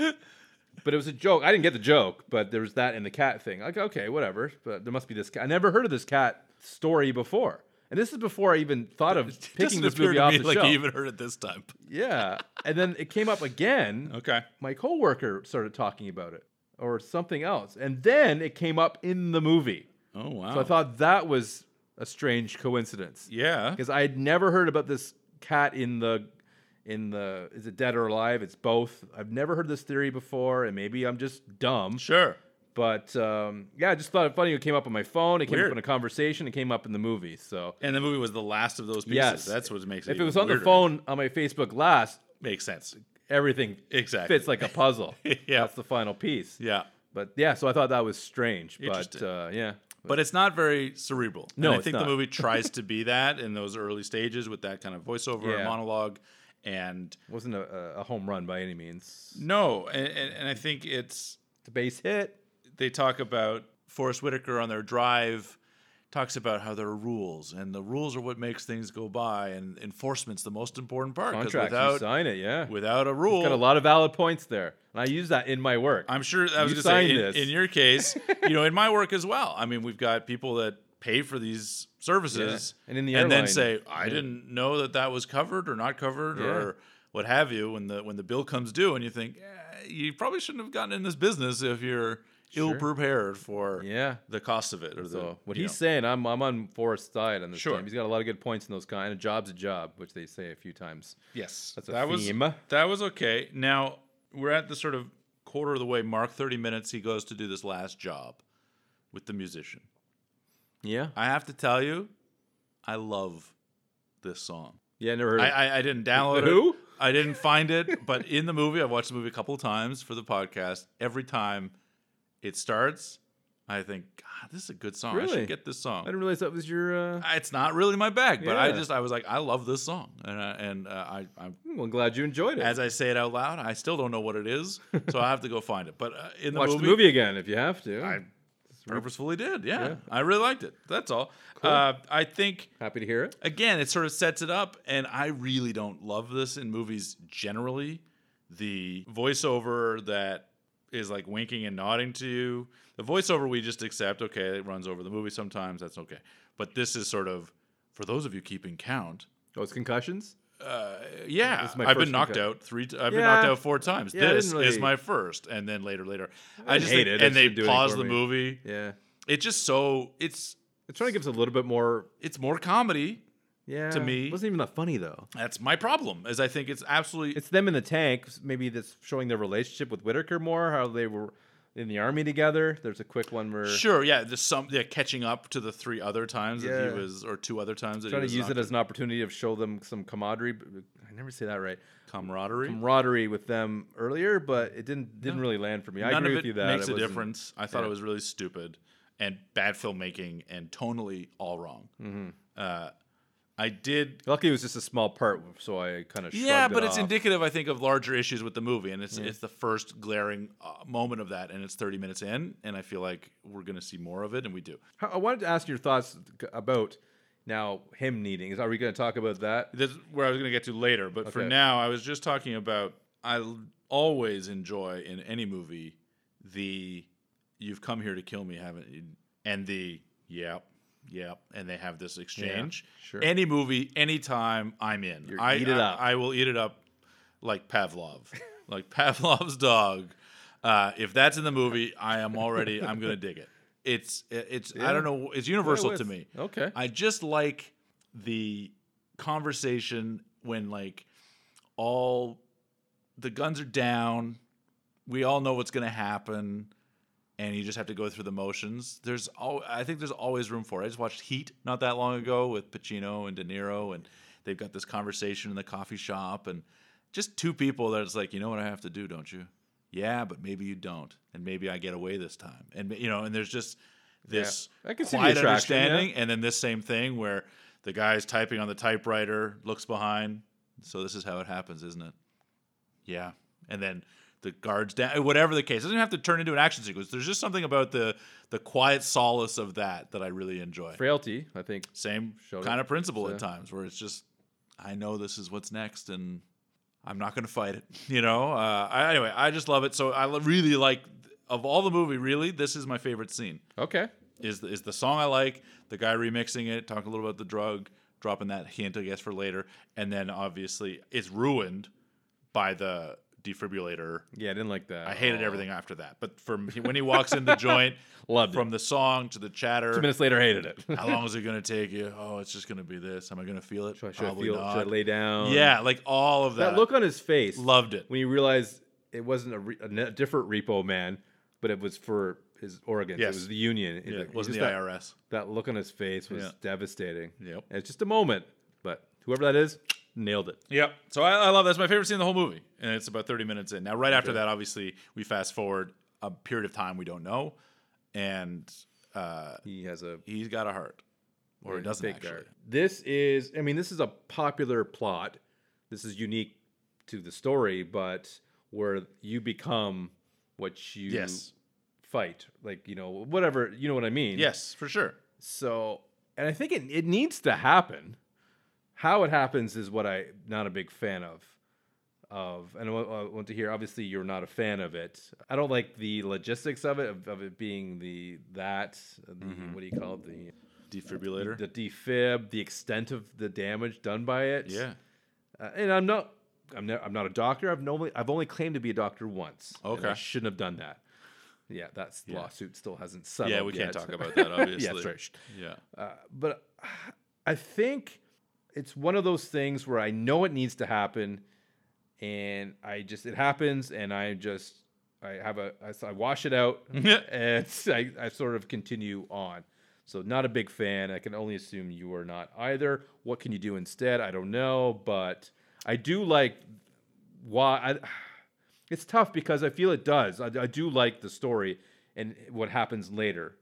But it was a joke. I didn't get the joke, but there was that in the cat thing. Like, okay, whatever. But there must be this cat. I never heard of this cat story before. And this is before I even thought of Doesn't picking this movie off the like shelf. you even heard it this time. Yeah. And then it came up again. Okay. My coworker started talking about it or something else. And then it came up in the movie. Oh wow. So I thought that was a strange coincidence yeah. because I had never heard about this cat in the in the is it dead or alive? It's both. I've never heard this theory before, and maybe I'm just dumb. Sure. But um, yeah, I just thought it funny. It came up on my phone. It came Weird. up in a conversation. It came up in the movie. So And the movie was the last of those pieces. yes, That's what makes it. If it was on the phone on my Facebook last, makes sense. Everything Exactly. fits like a puzzle. Yeah. that's the final piece. Yeah. But yeah, so I thought that was strange. But uh, yeah, But it's not very cerebral. No, and I think not. the movie tries to be that in those early stages with that kind of voiceover and Yeah. monologue. And wasn't a, a home run by any means. no, and, and, and I think it's the base hit. they talk about Forrest Whitaker on their drive talks about how there are rules and the rules are what makes things go by and enforcement's the most important part. Contracts, you sign it. Yeah, without a rule got a lot of valid points there, and I use that in my work. I'm sure I was You say in, this. in your case, you know, in my work as well. I mean, we've got people that pay for these services Yeah. And in the then say, "I yeah. didn't know that that was covered or not covered Yeah. or what have you." When the when the bill comes due, and you think eh, you probably shouldn't have gotten in this business if you're ill prepared for yeah. the cost of it. Or the, So what he's know. saying, I'm I'm on Forrest's side on this. Sure. Team. He's got a lot of good points in those kind. A job's a job, which they say a few times. Yes, That's a that was that was okay. Now we're at the sort of quarter of the way mark. Thirty minutes. He goes to do this last job with the musician. Yeah, I have to tell you, I love this song. yeah. I never heard. I, I, I didn't download The Who? it. I didn't find it, but in the movie, I've watched the movie a couple of times for the podcast. Every time it starts, I think, God, this is a good song. I should get this song. I didn't realize that was your. Uh... It's not really my bag, but I just I was like, I love this song, and I, and uh, I, I Well, I'm glad you enjoyed it. as I say it out loud, I still don't know what it is, so I have to go find it. But uh, in the Watch movie, the movie again if you have to. I purposefully did. Yeah, Yeah. I really liked it. That's all. Uh, I think Happy to hear it. again, it sort of sets it up, and I really don't love this in movies generally. The voiceover that is like winking and nodding to you, the voiceover we just accept. Okay, it runs over the movie sometimes. That's okay. But this is sort of for those of you keeping count. Oh, it's concussions. Uh, yeah, This is my I've been knocked concussion. out three. T- I've been knocked out four times. Yeah, this didn't is my first, and then later, later. I, didn't just hate think, it. It and they didn't do anything pause the me. movie. Yeah, It's just so it's it's trying to give us a little bit more. it's more comedy. Yeah, To me- it wasn't even that funny though. That's my problem. Is I think it's absolutely It's them in the tank. Maybe that's showing their relationship with Whitaker more. How they were, in the army together. There's a quick one where Sure, yeah, there's some yeah, catching up to the three other times that he was, or two other times that trying he to use it as an opportunity to show them some camaraderie. I never say that right. camaraderie. Camaraderie with them earlier, but it didn't didn't No. really land for me. I agree with you that makes it a difference. I thought yeah. it was really stupid and bad filmmaking and tonally all wrong. Mm-hmm. Uh, I did Luckily, it was just a small part, so I kind of Yeah, but it it's off. indicative, I think, of larger issues with the movie, and it's it's the first glaring uh, moment of that, and it's thirty minutes in, and I feel like we're gonna see more of it, and we do. I wanted to ask your thoughts about now him needing. Is are we going to talk about that? This is where I was gonna get to later, but for now, I was just talking about. I always enjoy in any movie the "You've come here to kill me, haven't you?" and the "Yep, yep," and they have this exchange. sure. Any movie, anytime, I'm in. You're- I eat it I- up. I will eat it up like Pavlov, like Pavlov's dog. Uh, if that's in the movie, I am already. I'm gonna dig it. It's it's I don't know. It's universal to me. Okay. I just like the conversation when like all the guns are down, we all know what's going to happen, and you just have to go through the motions. There's all I think there's always room for it. I just watched Heat not that long ago with Pacino and De Niro, and they've got this conversation in the coffee shop, and just two people that's like, you know what I have to do, don't you? Yeah, but maybe you don't, and maybe I get away this time, and you know, and there's just this I can see the quiet attraction, yeah. understanding, and then this same thing where the guy's typing on the typewriter, looks behind. So this is how it happens, isn't it? Yeah, and then the guards down. Whatever the case, it doesn't have to turn into an action sequence. There's just something about the the quiet solace of that that I really enjoy. Frailty, I think. Same kind it. of principle So- at times, where it's just I know this is what's next, and I'm not going to fight it. You know. Uh, I, anyway, I just love it. So I really like of all the movie. Really, this is my favorite scene Okay. is the, is the song I like, the guy remixing it, talking a little about the drug, dropping that hint I guess for later, and then obviously it's ruined by the defibrillator. Yeah, I didn't like that. I hated everything after that, but from when he walks in the joint, Loved it. from the song to the chatter. Two minutes later, hated it. How long is it gonna take you? Oh, it's just gonna be this. Am I gonna feel it? should I, should I Probably feel? not. Should I lay down? yeah, like all of that. That look on his face. loved it. when you realized it wasn't a, re- a different repo man, but it was for his organs. Yes. It was the union. Yeah, It- it wasn't the that, IRS. That look on his face was Yeah. devastating. Yep. And it's just a moment, but whoever that is, nailed it. Yep. So I, I love that's my favorite scene in the whole movie, and it's about thirty minutes in. Now, right after that, obviously, we fast forward a period of time we don't know, and uh, He has a he's got a heart, or he doesn't big actually. guard. This is, I mean, this is a popular plot. This is unique to the story, but where you become what you Yes. fight, like you know, whatever you know what I mean. Yes, for sure. So, and I think it it needs to happen. How it happens is what I not a big fan of. Of and I want, I want to hear. Obviously, you're not a fan of it. I don't like the logistics of it, of, of it being the that the, Mm-hmm. what do you call it the Defibrillator. the defib, the extent of the damage done by it. yeah. Uh, and I'm not, I'm, ne- I'm not a doctor. I've normally, I've only claimed to be a doctor once. and I shouldn't have done that. Yeah, that's Yeah. lawsuit still hasn't settled. Yeah, we can't talk about that, obviously. yeah, that's right. Yeah. Uh, but I think it's one of those things where I know it needs to happen, and I just it happens, and I just I have a I, I wash it out, and I, I sort of continue on. So not a big fan. I can only assume you are not either. What can you do instead? I don't know, but I do like why. I, it's tough because I feel it does. I, I do like the story and what happens later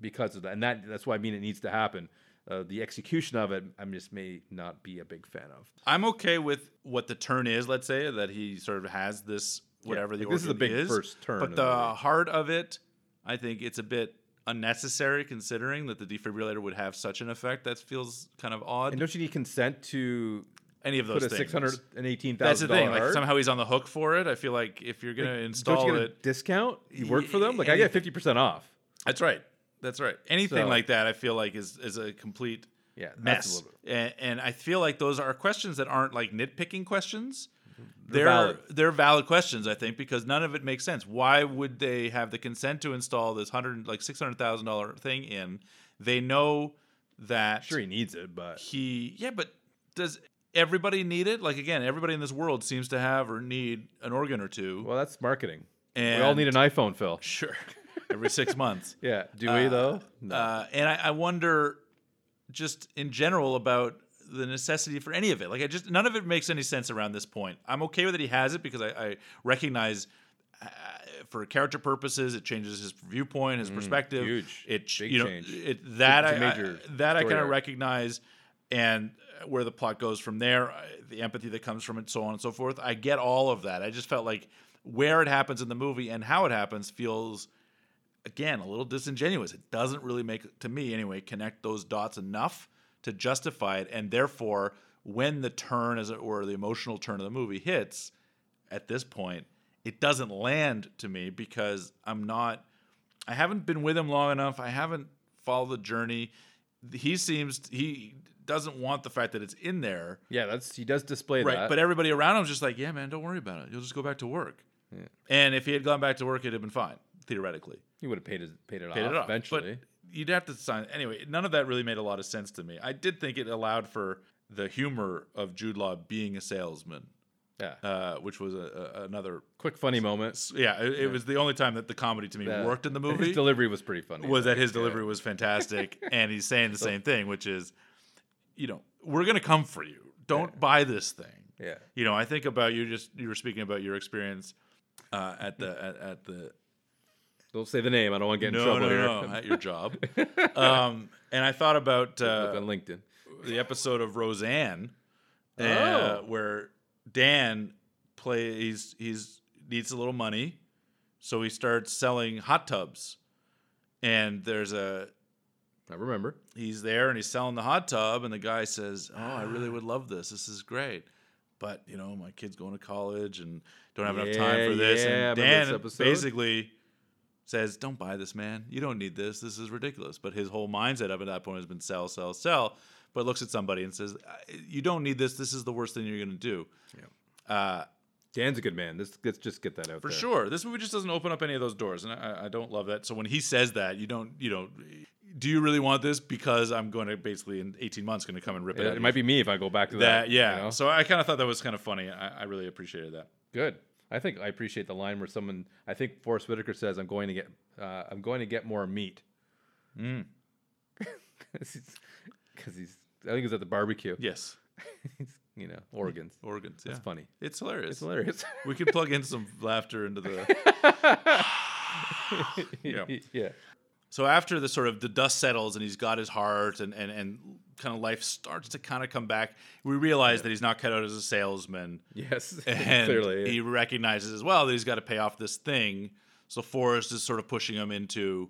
because of that, and that that's why I mean it needs to happen. Uh, the execution of it, I just may not be a big fan of. I'm okay with what the turn is. Let's say that he sort of has this whatever the like, this is organ big first turn But the the heart of it, I think it's a bit unnecessary considering that the defibrillator would have such an effect. That feels kind of odd. And don't you need consent to Any of those put a things. six hundred and eighteen That's the thing. Like somehow he's on the hook for it. I feel like if you're gonna Don't install you get a it, discount? You work for them? Like I get fifty percent off. that's right. That's right. Anything So- like that, I feel like is is a complete Yeah, mess. And, and I feel like those are questions that aren't like nitpicking questions. Mm-hmm. They're They're valid. they're valid questions, I think, because none of it makes sense. Why would they have the consent to install this hundred like six hundred thousand dollar thing in? They know that Sure, he needs it, but he yeah, but does everybody need it? Like again, everybody in this world seems to have or need an organ or two. well, that's marketing. And we all need an iPhone, Phil. sure every six months. Yeah. Do we though? Uh, and I, I wonder, just in general, about the necessity for any of it. Like, I just none of it makes any sense around this point. I'm okay with that he has it because I, I recognize, uh, for character purposes, it changes his viewpoint, his perspective. Mm, huge. It Big you know change. it that I, major I that I kind of recognize, and where the plot goes from there, the empathy that comes from it, so on and so forth. I get all of that. I just felt like where it happens in the movie and how it happens feels again a little disingenuous. It doesn't really make to me anyway connect those dots enough to justify it, and therefore when the turn, as it were, the emotional turn of the movie hits, at this point, it doesn't land to me because I'm not. I haven't been with him long enough. I haven't followed the journey. He seems he doesn't want the fact that it's in there, yeah, that's he does display right? that. But everybody around him's just like, yeah, man, don't worry about it. You'll just go back to work. And if he had gone back to work, it'd have been fine theoretically he would have paid it paid it paid off it off eventually. But you'd have to sign anyway. None of that really made a lot of sense to me. I did think it allowed for the humor of Jude Law being a salesman, yeah. uh, which was a, a, another. Quick funny moment. Yeah, it, it was the only time that the comedy to me That- worked in the movie. His delivery was pretty funny. was that his think, yeah. delivery was fantastic, and he's saying the same thing, which is, you know, we're gonna come for you. Don't buy this thing. Yeah. You know, I think about you. Just you were speaking about your experience uh, at the at, at the Don't say the name. I don't want to get in no trouble no here. no at your job, um, and I thought about uh, on LinkedIn. the episode of Roseanne, uh, Oh. where Dan play he's he's needs a little money, so he starts selling hot tubs, and there's a I remember. he's there and he's selling the hot tub, and the guy says, "Oh, I really would love this. This is great." But you know, my kid's going to college and don't have enough time for this. yeah, and Dan this basically says, "Don't buy this, man. You don't need this. This is ridiculous." But his whole mindset up at that point has been sell, sell, sell. But looks at somebody and says, "You don't need this. This is the worst thing you're going to do." Uh, Dan's a good man. Let's, let's just get that out for there. sure, this movie just doesn't open up any of those doors, and I, I don't love that. So when he says that, you don't, you know, do you really want this? Because I'm going to basically in 18 months going to come and rip it. Yeah, out it might you. be me if I go back to that. that. Yeah. you know? So I kind of thought that was kind of funny. I, I really appreciated that. Good. I think I appreciate the line where someone, I think Forrest Whitaker says, "I'm going to get, uh, I'm going to get more meat." Mm. Because he's, I think he's at the barbecue. Yes. He's, you know, organs. Organs. Yeah. That's funny. It's hilarious. It's hilarious. we could plug in some laughter into the. Yeah. yeah. So after the sort of the dust settles and he's got his heart and and and kind of life starts to kind of come back, we realize that he's not cut out as a salesman. Yes. and Clearly. he recognizes as well that he's got to pay off this thing. So Forrest is sort of pushing him into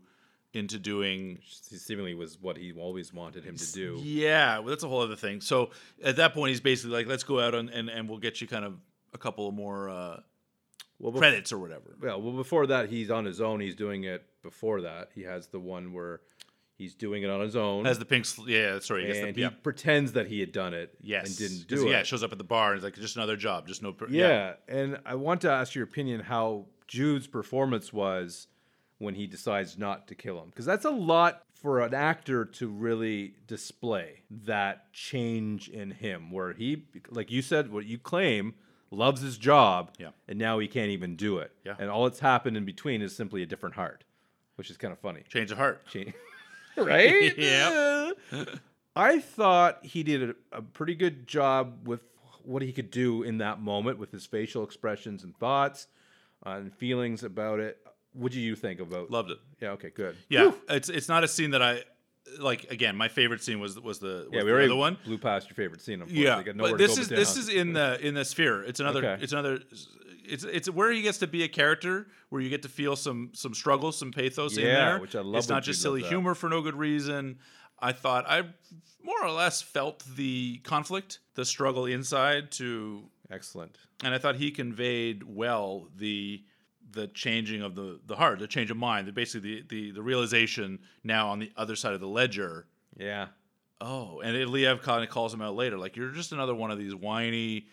into doing He seemingly was what he always wanted him to do. yeah, well, that's a whole other thing. So at that point, he's basically like, "Let's go out and and, and we'll get you kind of a couple of more uh, Well, bef- credits or whatever." Well, well, before that, he's on his own. He's doing it before that. He has the one where he's doing it on his own. Has the pink? Sl- yeah, sorry. Yes, and the, he yeah. pretends that he had done it Yes, and didn't do it. Yeah, it. shows up at the bar and he's like, "Just another job, just no." Per- Yeah. and I want to ask your opinion how Jude's performance was when he decides not to kill him, because that's a lot for an actor to really display that change in him, where he, like you said, what you claim, loves his job, Yeah. and now he can't even do it, Yeah. and all that's happened in between is simply a different heart, which is kind of funny. change of heart. Change- right? yeah. I thought he did a, a pretty good job with what he could do in that moment with his facial expressions and thoughts uh, and feelings about it. What do you think about? Loved it. Yeah. Okay. Good. Yeah, it's it's not a scene that I like. Again, my favorite scene was was the was Yeah. We the already other one. blew past your favorite scene. Unfortunately. Yeah, but this is this is in the in the sphere. It's another. Okay. It's another. It's it's where he gets to be a character where you get to feel some some struggle, some pathos in there. which I love It's not just silly humor for no good reason. I thought I more or less felt the conflict, the struggle inside to excellent. and I thought he conveyed well the the changing of the the heart, the change of mind, the basically the, the the realization now on the other side of the ledger. Yeah. Oh, and Liev kind of calls him out later, like you're just another one of these whiny,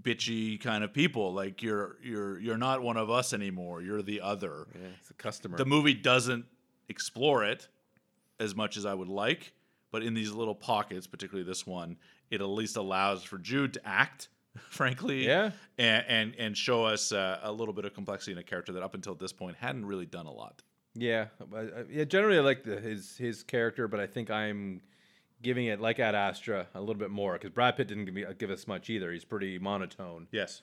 bitchy kind of people. Like you're you're you're not one of us anymore. You're the other. Yeah. It's a customer. The movie doesn't explore it as much as I would like, but in these little pockets, particularly this one, it at least allows for Jude to act frankly. Yeah. And and, and show us uh, a little bit of complexity in a character that up until this point hadn't really done a lot. Yeah, uh, yeah. Generally, I like the, his his character, but I think I'm giving it like Ad Astra a little bit more because Brad Pitt didn't give, me, give us much either. He's pretty monotone, Yes.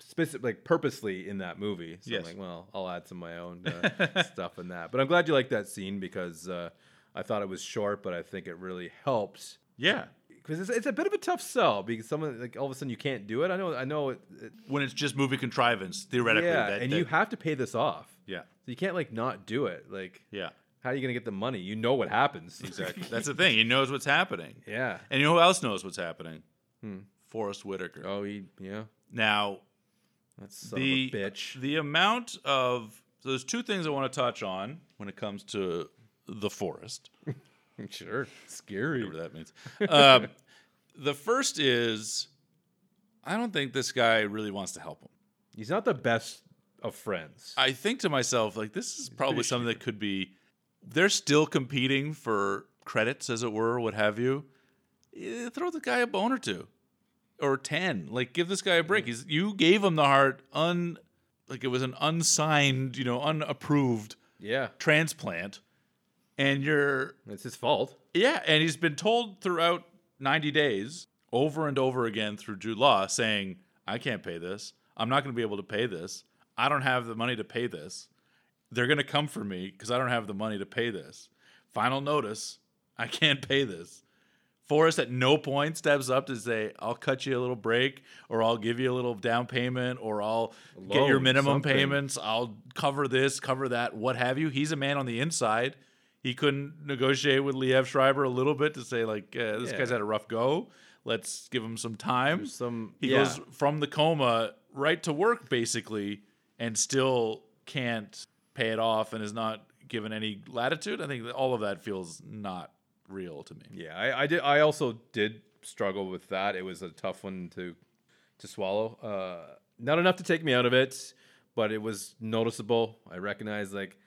specific like purposely in that movie. So Yes. I'm like, well, I'll add some of my own uh, stuff in that. But I'm glad you like that scene because uh, I thought it was short, but I think it really helps. Yeah. Because it's, it's a bit of a tough sell because someone like all of a sudden you can't do it. I know, I know it. it When it's just movie contrivance, theoretically. yeah, that, and that- you have to pay this off. Yeah. So you can't like not do it. Like, Yeah. how are you gonna get the money? You know what happens. Exactly. That's the thing. He knows what's happening. yeah. And you know who else knows what's happening? Hmm. Forrest Whitaker. Oh, he yeah. Now, That's the bitch. the amount of so there's two things I want to touch on when it comes to the forest. Sure, scary. whatever that means. Um, the first is, I don't think this guy really wants to help him. He's not the best of friends. I think to myself, like, this is probably pretty something that could be. They're still competing for credits, as it were, what have you. Eh, throw the guy a bone or two, or ten. Like, give this guy a break. He's you gave him the heart un, like it was an unsigned, you know, unapproved yeah, transplant, and you're it's his fault. Yeah, and he's been told throughout 90 days over and over again through Jude Law saying, I can't pay this. I'm not going to be able to pay this. I don't have the money to pay this. They're going to come for me because I don't have the money to pay this. Final notice, I can't pay this. Forrest at no point steps up to say, I'll cut you a little break, or I'll give you a little down payment, or I'll get your minimum something. payments, I'll cover this, cover that, what have you. He's a man on the inside. He couldn't negotiate with Liev Schreiber a little bit to say, like, uh, this Yeah. guy's had a rough go. Let's give him some time. Some He yeah. goes from the coma right to work, basically, and still can't pay it off and is not given any latitude. I think that all of that feels not real to me. Yeah, I, I did. I also did struggle with that. It was a tough one to to swallow. Uh, not enough to take me out of it, but it was noticeable. I recognize like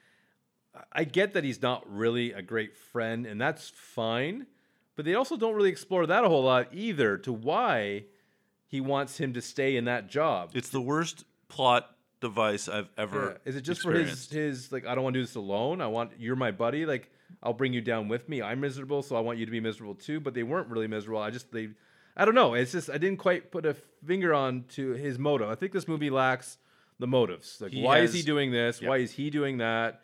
I get that he's not really a great friend, and that's fine. But they also don't really explore that a whole lot either. To why he wants him to stay in that job. It's the worst plot device I've ever. Yeah. Is it just for his his like I don't want to do this alone. I want you're my buddy. Like I'll bring you down with me. I'm miserable, so I want you to be miserable too. But they weren't really miserable. I just they I don't know. It's just I didn't quite put a finger on to his motive. I think this movie lacks the motives. Like He why is he doing this? Yeah. Why is he doing that?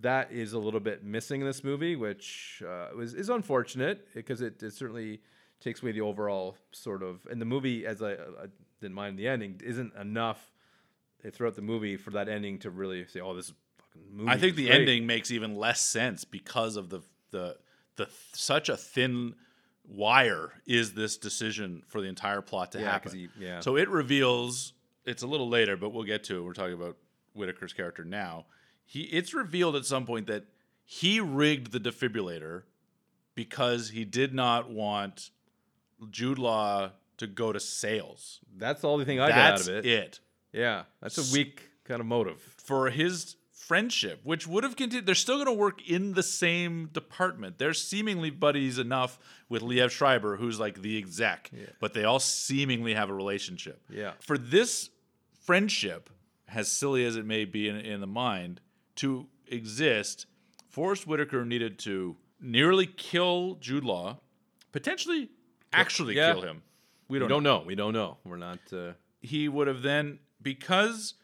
That is a little bit missing in this movie, which uh, was is unfortunate because it, it certainly takes away the overall sort of. And the movie, as I, I didn't mind the ending, isn't enough throughout the movie for that ending to really say, "Oh, this fucking movie." I think the great." ending makes even less sense because of the the the such a thin wire is this decision for the entire plot to Yeah, happen. he- yeah. So it reveals it's a little later, but we'll get to it. We're talking about Whitaker's character now. He it's revealed at some point that he rigged the defibrillator because he did not want Jude Law to go to sales. That's the only thing I got out of it. it. Yeah, that's a weak kind of motive. for his friendship, which would have continued. They're still going to work in the same department. They're seemingly buddies enough with Liev Schreiber, who's like the exec, but they all seemingly have a relationship. Yeah. For this friendship, as silly as it may be in, in the mind, to exist, Forrest Whitaker needed to nearly kill Jude Law, potentially actually Yeah. kill him. We We don't, don't know. We don't know. We're not. Uh, he would have then because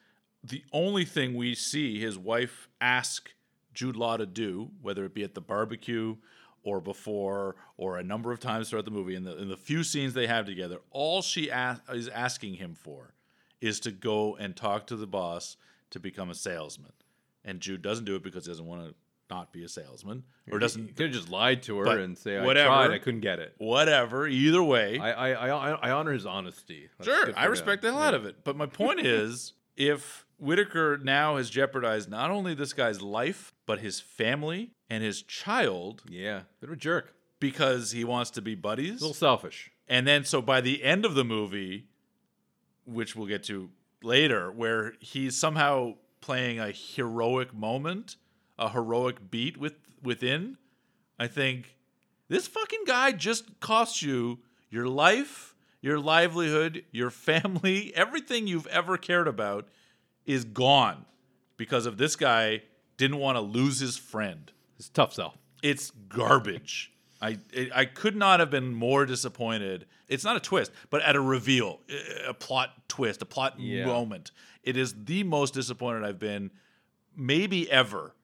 the only thing we see his wife ask Jude Law to do, whether it be at the barbecue or before or a number of times throughout the movie, in the in the few scenes they have together, all she is asking him for is to go and talk to the boss to become a salesman. And Jude doesn't do it because he doesn't want to not be a salesman or doesn't he could have just lied to her and say, "I whatever. tried. I couldn't get it." whatever. Either way, I I, I, I honor his honesty. That's Sure, I respect him. the hell out of it. But my point is, if Whitaker now has jeopardized not only this guy's life, but his family and his child Yeah, bit of a jerk. because he wants to be buddies. A little selfish. And then, so by the end of the movie, which we'll get to later, where he's somehow playing a heroic moment, a heroic beat with within, I think this fucking guy just cost you your life, your livelihood, your family, everything you've ever cared about is gone because of this guy didn't want to lose his friend. It's tough sell. It's garbage. I it, I could not have been more disappointed. It's not a twist, but at a reveal, a plot twist, a plot Yeah. moment. It is the most disappointed I've been maybe ever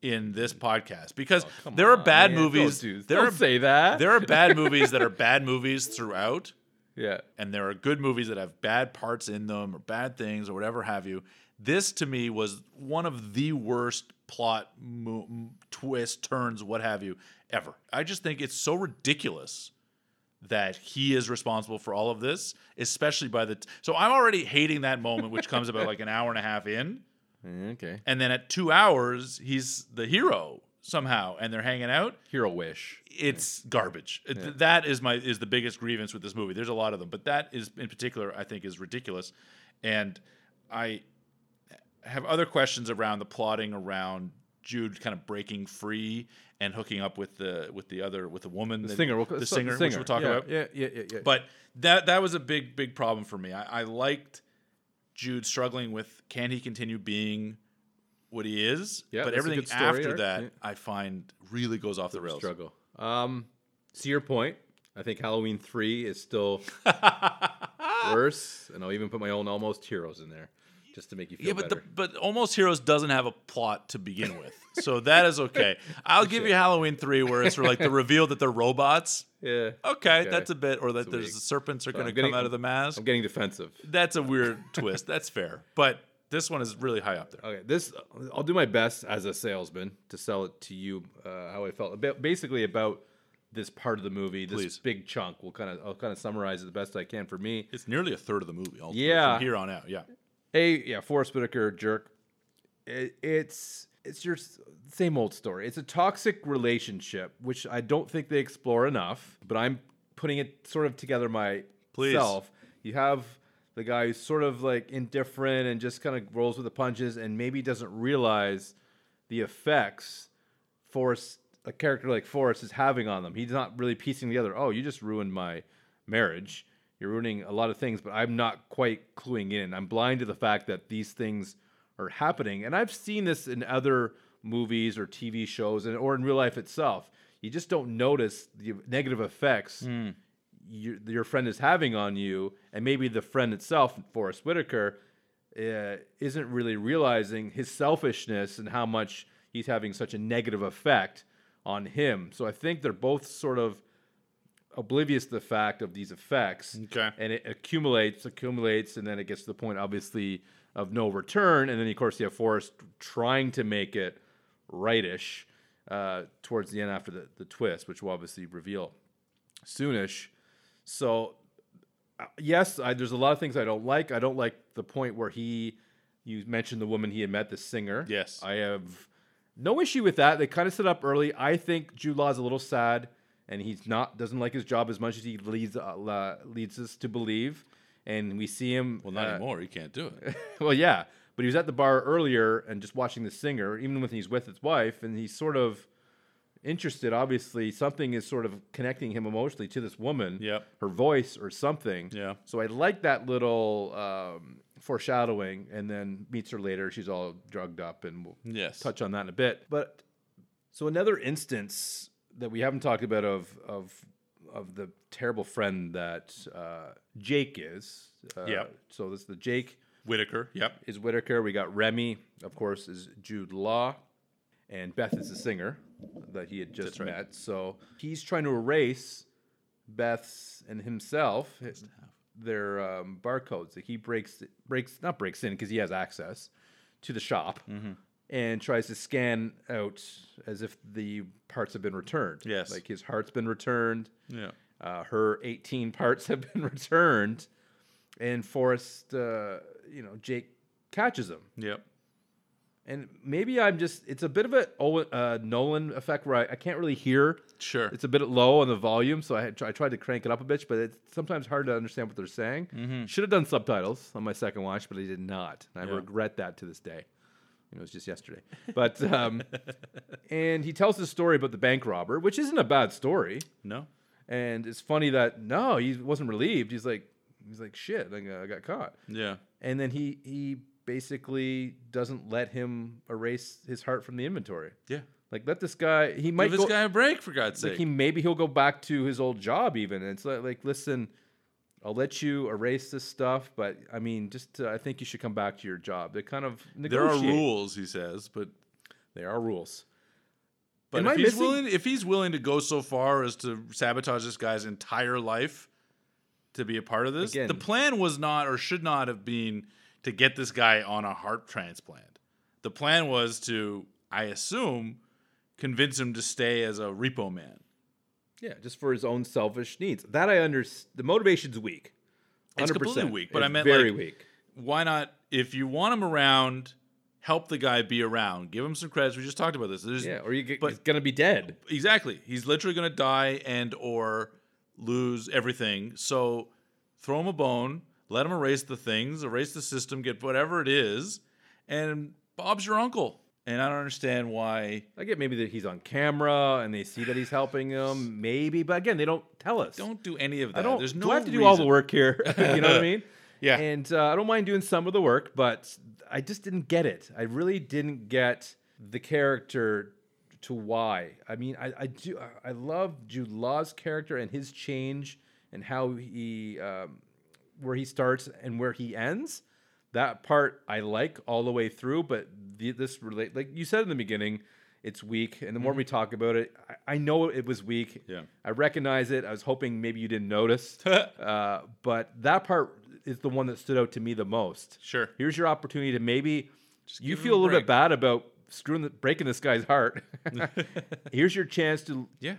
in this podcast because Oh, there are on, bad man. movies. Don't, do, there don't are say that. there are bad movies that are bad movies throughout, yeah. and there are good movies that have bad parts in them or bad things or whatever have you. This to me was one of the worst plot mo- twists, turns, what have you, ever. I just think it's so ridiculous that he is responsible for all of this, especially by the. T- so I'm already hating that moment, which comes about like an hour and a half in, eh, Okay. and then at two hours he's the hero somehow, and they're hanging out Hero wish. it's garbage. It- That is my is the biggest grievance with this movie. There's a lot of them, but that is in particular I think is ridiculous. And I have other questions around the plotting around Jude kind of breaking free and hooking up with the with the other with the woman, The that- singer. We'll, the so- singer, which we'll talk yeah, about. Yeah, yeah, yeah, yeah. But that that was a big big problem for me. I, I liked Jude struggling with can he continue being what he is, Yeah, but everything story after that yeah. I find really goes off the rails. struggle. Um, to your point, I think Halloween three is still worse, and I'll even put my own almost heroes in there just to make you feel Yeah, but better. the, but Almost Heroes doesn't have a plot to begin with, so that is okay. I'll give you Halloween three, where it's for like the reveal that they're robots. yeah, Okay, Okay. that's a bit, or that That's there's weak. the serpents are going to come out of the mask. I'm getting defensive. That's a weird twist. That's fair, but this one is really high up there. Okay, this I'll do my best as a salesman to sell it to you uh, how I felt basically about this part of the movie, this Please. big chunk. We'll kind of I'll kind of summarize it the best I can for me. It's nearly a third of the movie. ultimately, Yeah. from here on out. Yeah, A yeah, Forrest Whitaker jerk. It, it's it's your same old story. It's a toxic relationship, which I don't think they explore enough. But I'm putting it sort of together Please. myself. You have the guy who's sort of like indifferent and just kind of rolls with the punches, and maybe doesn't realize the effects Forrest, a character like Forrest, is having on them. He's not really piecing together. Oh, you just ruined my marriage. You're ruining a lot of things, but I'm not quite cluing in. I'm blind to the fact that these things are happening, and I've seen this in other movies or TV shows, and or in real life itself. You just don't notice the negative effects your, your friend is having on you, and maybe the friend itself, Forrest Whitaker, uh, isn't really realizing his selfishness and how much he's having such a negative effect on him. So I think they're both sort of oblivious to the fact of these effects. Okay. And it accumulates, accumulates, and then it gets to the point, obviously, of no return. And then, of course, you have Forrest trying to make it rightish uh, towards the end after the, the twist, which we'll obviously reveal soonish. So, uh, yes, I, there's a lot of things I don't like. I don't like the point where he, you mentioned the woman he had met, the singer. Yes. I have no issue with that. They kind of set up early. I think Jude Law's a little sad, and he's not doesn't like his job as much as he leads uh, leads us to believe. And we see him. well, not uh, anymore. He can't do it. well, yeah, but he was at the bar earlier and just watching the singer, even when he's with his wife, and he's sort of interested. Obviously, something is sort of connecting him emotionally to this woman. Yep. her voice or something. Yeah. So I like that little um, foreshadowing, and then meets her later. She's all drugged up, and we'll Yes. touch on that in a bit. But so another instance that we haven't talked about of of of the terrible friend that uh, Jake is. Uh, Yep. So this is the Jake Whitaker. Yep. is Whitaker. We got Remy, of course, is Jude Law, and Beth is the singer that he had just That's right. met. So he's trying to erase Beth's and himself their um, barcodes. Like he breaks breaks not breaks in because he has access to the shop Mm-hmm. And tries to scan out as if the parts have been returned. Yes. like his heart's been returned. Yeah. Uh, her 18 parts have been returned, and Forrest, uh, you know, Jake catches him. Yep. And maybe I'm just, it's a bit of a Owen, uh, Nolan effect where I, I can't really hear. Sure. It's a bit low on the volume, so I, had, I tried to crank it up a bit, but it's sometimes hard to understand what they're saying. Should have done subtitles on my second watch, but I did not. And I Mm-hmm. Yeah. regret that to this day. You know, it was just yesterday. But, um, and he tells the story about the bank robber, which isn't a bad story. no. And it's funny that no, he wasn't relieved. He's like, he's like, shit, like, uh, I got caught. Yeah. And then he he basically doesn't let him erase his heart from the inventory. Yeah. Like let this guy. He might Give this go, guy a break for God's like sake. he maybe he'll go back to his old job even. And it's like, like listen, I'll let you erase this stuff, but I mean, just uh, I think you should come back to your job. They kind of there are rules, he says, but There are rules. but Am if I he's missing- willing if he's willing to go so far as to sabotage this guy's entire life to be a part of this, Again- the plan was not or should not have been to get this guy on a heart transplant. The plan was to, I assume, convince him to stay as a repo man. Yeah, just for his own selfish needs. That I understand. The motivation's weak. It's 100%. completely weak, but I It's meant, very like, weak. why not if you want him around help the guy be around give him some credits we just talked about this There's, Yeah, or you get, but- he's gonna be dead. exactly he's literally going to die and or lose everything so throw him a bone let him erase the things erase the system get whatever it is and bob's your uncle and i don't understand why I get maybe that he's on camera and they see that he's helping them, maybe. But again, they don't tell us. don't do any of that I don't. there's no do I have to do all the work here? you know what I mean? Yeah. And uh, I don't mind doing some of the work, but I just didn't get it. I really didn't get the character to why. I mean, I, I do. I love Jude Law's character and his change and how he, um, where he starts and where he ends. That part I like all the way through, but the, this relate like you said in the beginning, it's weak. And the more we talk about it, I, I know it was weak. Yeah. I recognize it. I was hoping maybe you didn't notice, uh, but that part is the one that stood out to me the most. Sure. Here's your opportunity to maybe you feel a a little bit bad about screwing the, breaking this guy's heart. Here's your chance to yeah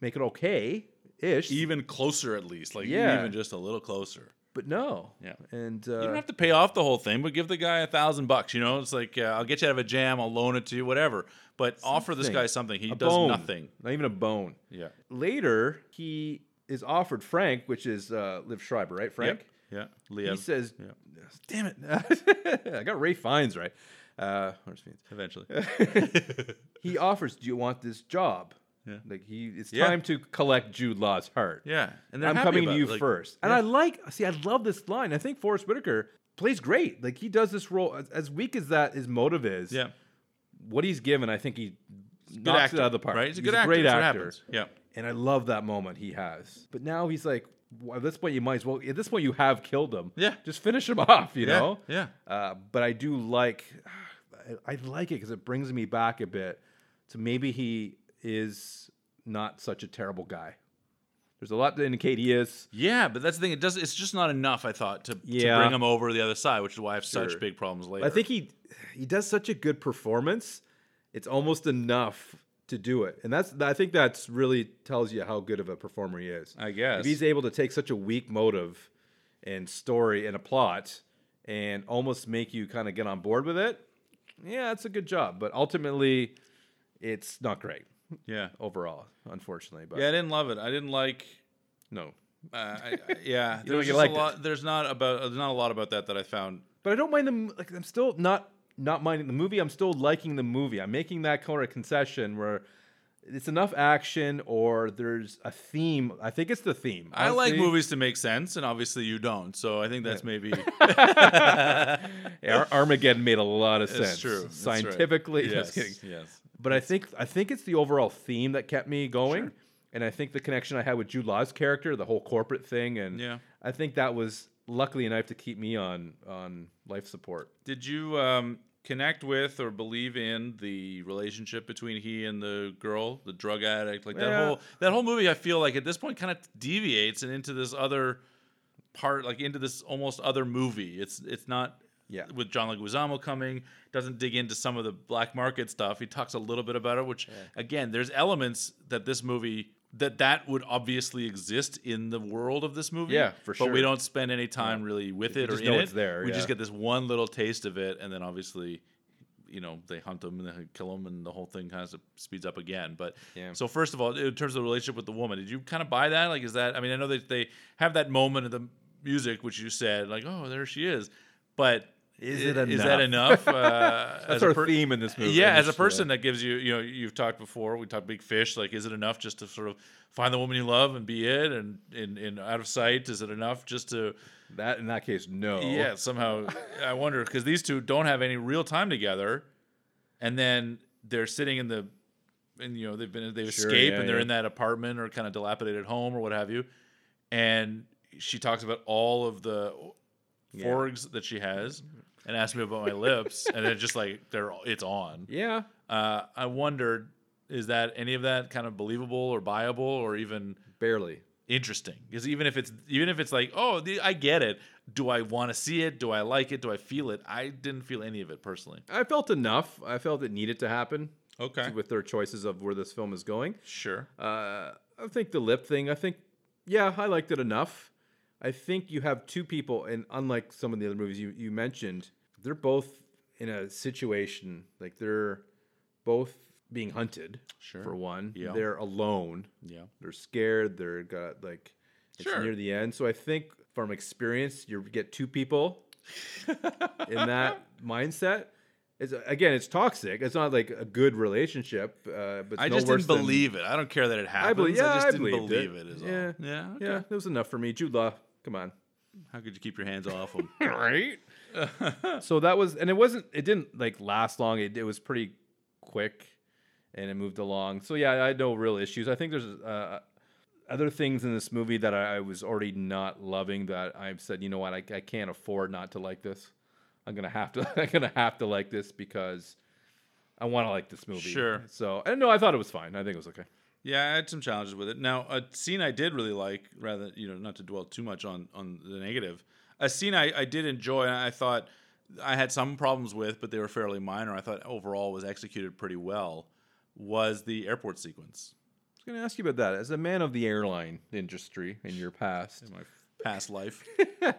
make it okay ish. even closer at least like Yeah. even just a little closer but no. Yeah. And You uh, don't have to pay off the whole thing, but give the guy a thousand bucks. You know, it's like uh, I'll get you out of a jam, I'll loan it to you, whatever. But offer this guy something. He a does bone. nothing. Not even a bone. Yeah. Later, he is offered Frank, which is uh, Liev Schreiber, right? Frank. Yeah. Liam. He says, Yeah. "Damn it, I got Ray Fiennes right." Uh? Eventually. he offers, "Do you want this job?" Yeah. Like he, it's Yeah. time to collect Jude Law's heart. yeah. And I'm coming to you Like, first. And yeah. I like, see, I love this line. I think Forest Whitaker plays great. Like he does this role as, as weak as that his motive is. Yeah. What he's given, I think he Good knocks actor, it out of the park. Right? He's a He's good actor. great That's what actor. Yeah. And I love that moment he has. But now he's like, well, at this point, you might as well. At this point, you have killed him. Yeah. just finish him off. You Yeah, know. yeah. Uh, but I do like, I, I like it because it brings me back a bit to maybe he is not such a terrible guy. There's a lot to indicate he is. Yeah, but that's the thing. It does. It's just not enough. I thought to, to bring him over to the other side, which is why I have such big problems later. I think he he does such a good performance. It's almost enough to do it, and that's I think that's really tells you how good of a performer he is. I guess. if he's able to take such a weak motive and story and a plot and almost make you kind of get on board with it, yeah, that's a good job. But ultimately, it's not great yeah. overall, unfortunately. But Yeah, I didn't love it. I didn't like. no, Uh, I, I, yeah, don't there's get just a lot. There's not about. There's not a lot about that that I found. But I don't mind them. Like I'm still not not minding the movie. I'm still liking the movie. I'm making that kind of concession where it's enough action or there's a theme. I think it's the theme. I like Honestly, movies to make sense, and obviously you don't. So I think that's maybe. Ar- Armageddon made a lot of sense. True. That's right. Scientifically, yes, yes. But I think I think it's the overall theme that kept me going, and I think the connection I had with Jude Law's character, the whole corporate thing, and Yeah. I think that was luckily enough to keep me on on life support. Did you um, connect with or believe in the relationship between he and the girl, the drug addict? Like that whole that whole movie, I feel like at this point kind of deviates and into this other part, like into this almost other movie. It's it's not. Yeah. With John Leguizamo coming, doesn't dig into some of the black market stuff. He talks a little bit about it, which again, there's elements that this movie that that would obviously exist in the world of this movie. Yeah, for sure. But we don't spend any time really with it or in it. it's there, We just get this one little taste of it, and then obviously, you know, they hunt him and they kill him, and the whole thing kind of speeds up again. But Yeah. so first of all, in terms of the relationship with the woman, did you kind of buy that? Like, is that? I mean, I know that they have that moment of the music, which you said, like, oh, there she is, but Is it Is that enough? Uh, That's as a our per- theme in this movie. Yeah, as a person that gives you, you know, you've talked before. We talked big fish. Like, is it enough just to sort of find the woman you love and be it, and in, in out of sight? Is it enough just to? that in that case, no. Yeah, somehow I wonder because these two don't have any real time together, and then they're sitting in the, and you know they've been they've Sure, escaped yeah, and they're yeah. in that apartment or kind of dilapidated home or what have you, and she talks about all of the Yeah. forgs that she has and asks me about my lips, and then just like they're it's on. Yeah. Uh, I wondered, is that any of that kind of believable or buyable or even Barely. interesting? Because even if it's even if it's like, oh, the, I get it. Do I want to see it? Do I like it? Do I feel it? I didn't feel any of it personally. I felt enough. I felt it needed to happen Okay, with their choices of where this film is going. sure. Uh, I think the lip thing. I think, yeah, I liked it enough. I think you have two people, and unlike some of the other movies you, you mentioned, they're both in a situation like they're both being hunted. Sure. For one, Yeah. they're alone. Yeah, They're scared. They're got like it's Sure. near the end. So I think from experience, you get two people in that mindset. It's again, it's toxic. It's not like a good relationship. Uh, but I no just worse didn't than- believe it. I don't care that it happens. I, believe- yeah, just I didn't believed it. believe it. Is Yeah. all. Yeah. Okay. Yeah, that was enough for me. Jude Law, come on. How could you keep your hands off him? right? so that was, and it wasn't, it didn't like last long. It, it was pretty quick, and it moved along. So yeah, I had no real issues. I think there's uh, other things in this movie that I, I was already not loving that I've said, you know what, I, I can't afford not to like this. I'm gonna have to, I'm gonna have to like this because I want to like this movie. Sure. So, and know I thought it was fine. I think it was okay. Yeah, I had some challenges with it. Now, a scene I did really like, rather you know, not to dwell too much on on the negative, a scene I, I did enjoy, and I thought I had some problems with, but they were fairly minor. I thought overall was executed pretty well. Was the airport sequence I was gonna ask you about that. As a man of the airline industry in your past, in my past life?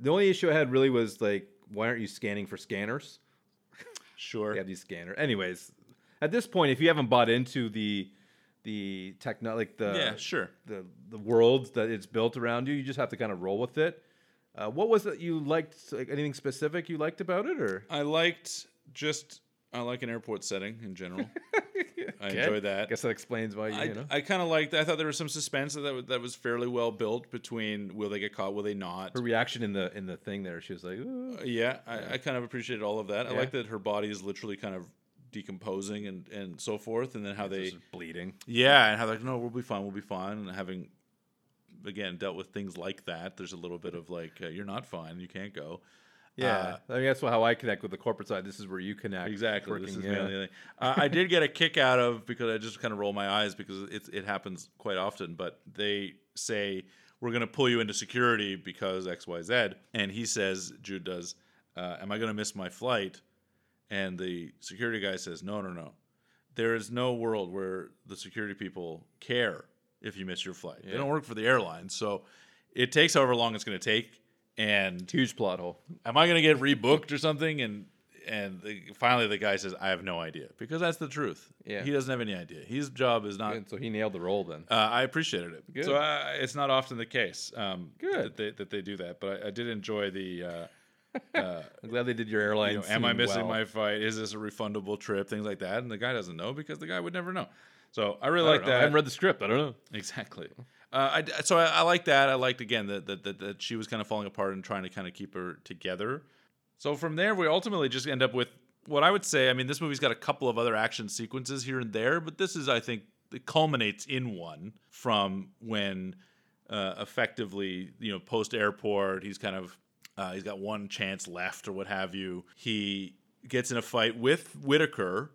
The only issue I had really was like, why aren't you scanning for scanners? Sure. You have these scanners. Anyways, at this point, if you haven't bought into the the techno, like the yeah, sure. the the world that it's built around you, you just have to kind of roll with it. Uh, what was it you liked? Like anything specific you liked about it, or I liked just I like an airport setting in general. I Okay. enjoy I that. guess that explains why you, I, you know. I kind of liked. I thought there was some suspense that was, that was fairly well built between will they get caught, will they not. Her reaction in the in the thing there, she was like, "Ooh." Uh, yeah, I, I kind of appreciated all of that. I like that her body is literally kind of decomposing and, and so forth, and then how they bleeding. yeah, and how they're like no, we'll be fine, we'll be fine, and having again dealt with things like that, there's a little bit of like uh, you're not fine, you can't go. Yeah, I mean that's how I connect with the corporate side. This is where you connect. Exactly. This is yeah. mainly. Uh, I did get a kick out of because I just kind of roll my eyes because it it happens quite often. But they say we're going to pull you into security because X Y Z, and he says Jude does, uh, "Am I going to miss my flight?" And the security guy says, "No, no, no. There is no world where the security people care if you miss your flight. They don't work for the airline, so it takes however long it's going to take." And Huge plot hole. am I going to get rebooked or something? And and the, finally, the guy says, I have no idea because that's the truth. Yeah. he doesn't have any idea. His job is not. Good, so he nailed the role then. Uh, I appreciated it. Good. So uh, it's not often the case. Um, Good. that they, that they do that, but I, I did enjoy the. Uh, uh, I'm glad they did your airline. you know, am I missing well. my flight? Is this a refundable trip? Things like that, and the guy doesn't know because the guy would never know. So I really I like know. I haven't read the script. I don't know. Exactly. Uh, I so I, I like that. I liked again that, that that that she was kind of falling apart and trying to kind of keep her together. So from there, we ultimately just end up with what I would say. I mean, this movie's got a couple of other action sequences here and there, but this is, I think, it culminates in one from when uh, effectively, you know, post airport, he's kind of uh, he's got one chance left or what have you. He gets in a fight with Whitaker,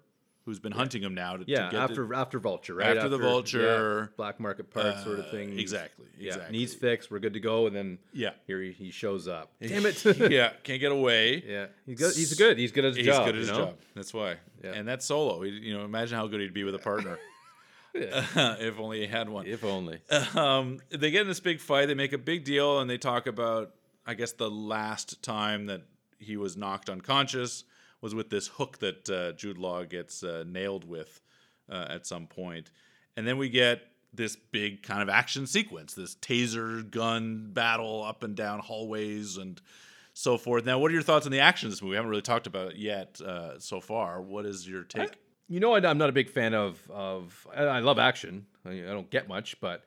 who's been hunting him now to, Yeah, to after after Vulture, right? After the Vulture, yeah, black market parts sort of Uh, thing. exactly, Yeah, exactly. knees fixed. We're good to go, and then yeah. here he, he shows up. Damn it! yeah, can't get away. yeah, he's good. He's good. He's good at his He's job. He's good at his know? job. That's why. Yeah. And that's solo. He, you know, imagine how good he'd be with a partner. Yeah. if only he had one. if only. Um, they get in this big fight. They make a big deal, and they talk about, I guess, the last time that he was knocked unconscious was with this hook that uh, Jude Law gets uh, nailed with uh, at some point. And then we get this big kind of action sequence, this taser gun battle up and down hallways and so forth. Now, what are your thoughts on the action of this movie? We haven't really talked about it yet uh, so far. What is your take? You know, I, I'm not a big fan of of. I I love action. I, I don't get much, but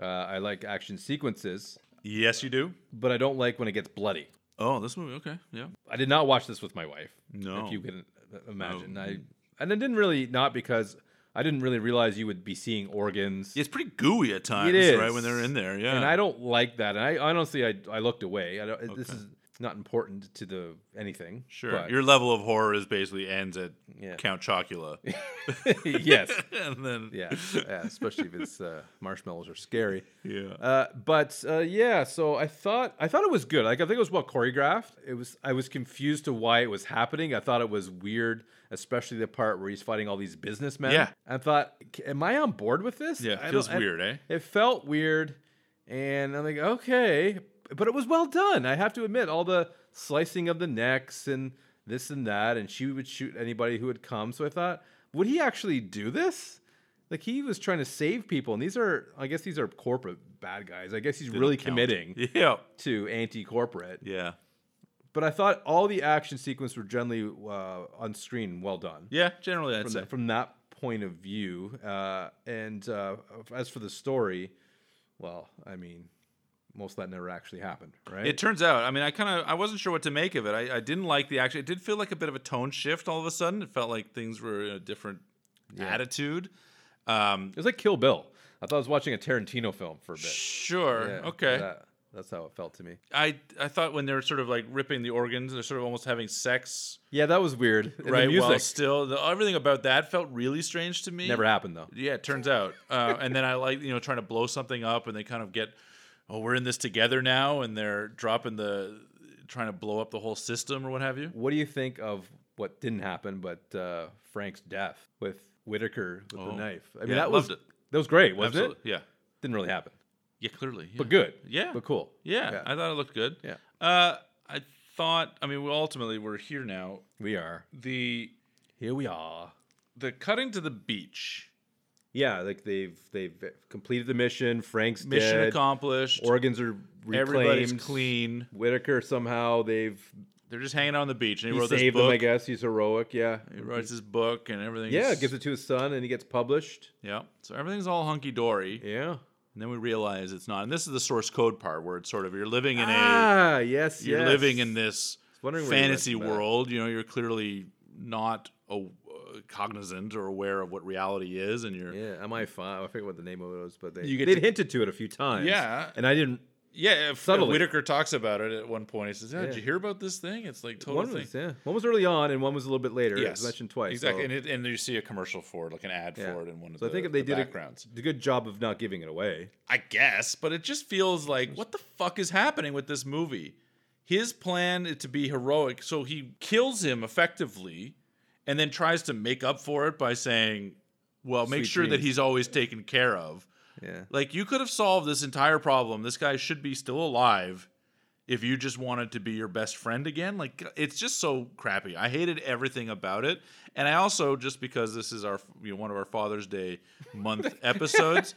uh, I like action sequences. Yes, you do. But I don't like when it gets bloody. Oh, this movie. Okay, yeah. I did not watch this with my wife. No. if you can imagine. Oh. I and I didn't really not because I didn't really realize you would be seeing organs. It's pretty gooey at times, is. right? When they're in there, yeah. And I don't like that. And I honestly, I, I looked away. I don't, This is not important to the anything. sure. but- Your level of horror is basically ends at Yeah. Count Chocula. yes. and then Yeah. yeah. Especially if it's uh, marshmallows are scary. yeah. Uh, but uh, yeah, so I thought I thought it was good. Like I think it was well choreographed. It was I was confused to why it was happening. I thought it was weird, especially the part where he's fighting all these businessmen. Yeah. I thought, am I on board with this? Yeah, I feels don't- I- weird, eh? It felt weird, and I'm like, okay, but it was well done. I have to admit, all the slicing of the necks and this and that, and she would shoot anybody who would come. So I thought, would he actually do this? Like he was trying to save people, and these are, I guess, these are corporate bad guys. I guess he's really count. committing Yeah. to anti-corporate. Yeah. But I thought all the action sequences were generally uh, on screen well done Yeah. Generally, I'd from, say. that, from that point of view. Uh, and uh, as for the story, well, I mean, most of that never actually happened, right? It turns out, I mean, I kind of, I wasn't sure what to make of it. I, I didn't like the action. It did feel like a bit of a tone shift all of a sudden. It felt like things were in a different attitude. Um, It was like Kill Bill. I thought I was watching a Tarantino film for a bit. sure. Yeah, okay. that- that's how it felt to me. I, I thought when they were sort of like ripping the organs, they're sort of almost having sex, Yeah, that was weird. And right? The While still, the, everything about that felt really strange to me. never happened though. Yeah, it turns out. Uh, and then I like you know trying to blow something up, and they kind of get, oh, we're in this together now, and they're dropping the, trying to blow up the whole system or what have you. What do you think of what didn't happen, but uh, Frank's death with Whitaker with Oh, the knife? I mean, yeah, that was it. that was great, wasn't Absolutely. it? Yeah. Didn't really happen, Yeah, clearly. Yeah. but good. Yeah. but cool. Yeah, Yeah. I thought it looked good. Yeah. Uh, I thought. I mean, well, ultimately, we're here now. We are The here. We are. the cutting to the beach, Yeah, like they've they've completed the mission. Frank's mission dead. accomplished. Organs are reclaimed. Everybody's clean. Whitaker somehow they've They're just hanging out on the beach, and he, he wrote this saved book. them. I guess he's heroic. Yeah, He writes his book, and everything. yeah. Gives it to his son, and he gets published. Yeah. So everything's all hunky dory, Yeah. and then we realize it's not. And this is the source code part where it's sort of you're living in a Ah, yes, you're yes. living in this fantasy world. You know, you're clearly not uh, cognizant or aware of what reality is, and you're Yeah, MI5. I forget what the name of it was, but they You get they'd to- hinted to it a few times. Yeah. and I didn't. Yeah, if, if Whitaker talks about it at one point. He says, yeah, "Did you hear about this thing? It's like total One thing." was yeah, one was early on, and one was a little bit later. Yes, mentioned twice. Exactly, so- and, it, and you see a commercial for it, like an ad Yeah. for it in one of So the, I think if they the did backgrounds. a, a good job of not giving it away. I guess, but it just feels like what the fuck is happening with this movie? His plan to be heroic, so he kills him effectively, and then tries to make up for it by saying, "Well, make Sweet sure that he's always taken care of." Yeah. Like you could have solved this entire problem. This guy should be still alive if you just wanted to be your best friend again. Like it's just so crappy. I hated everything about it. And I also just because this is our you know, one of our Father's Day month episodes,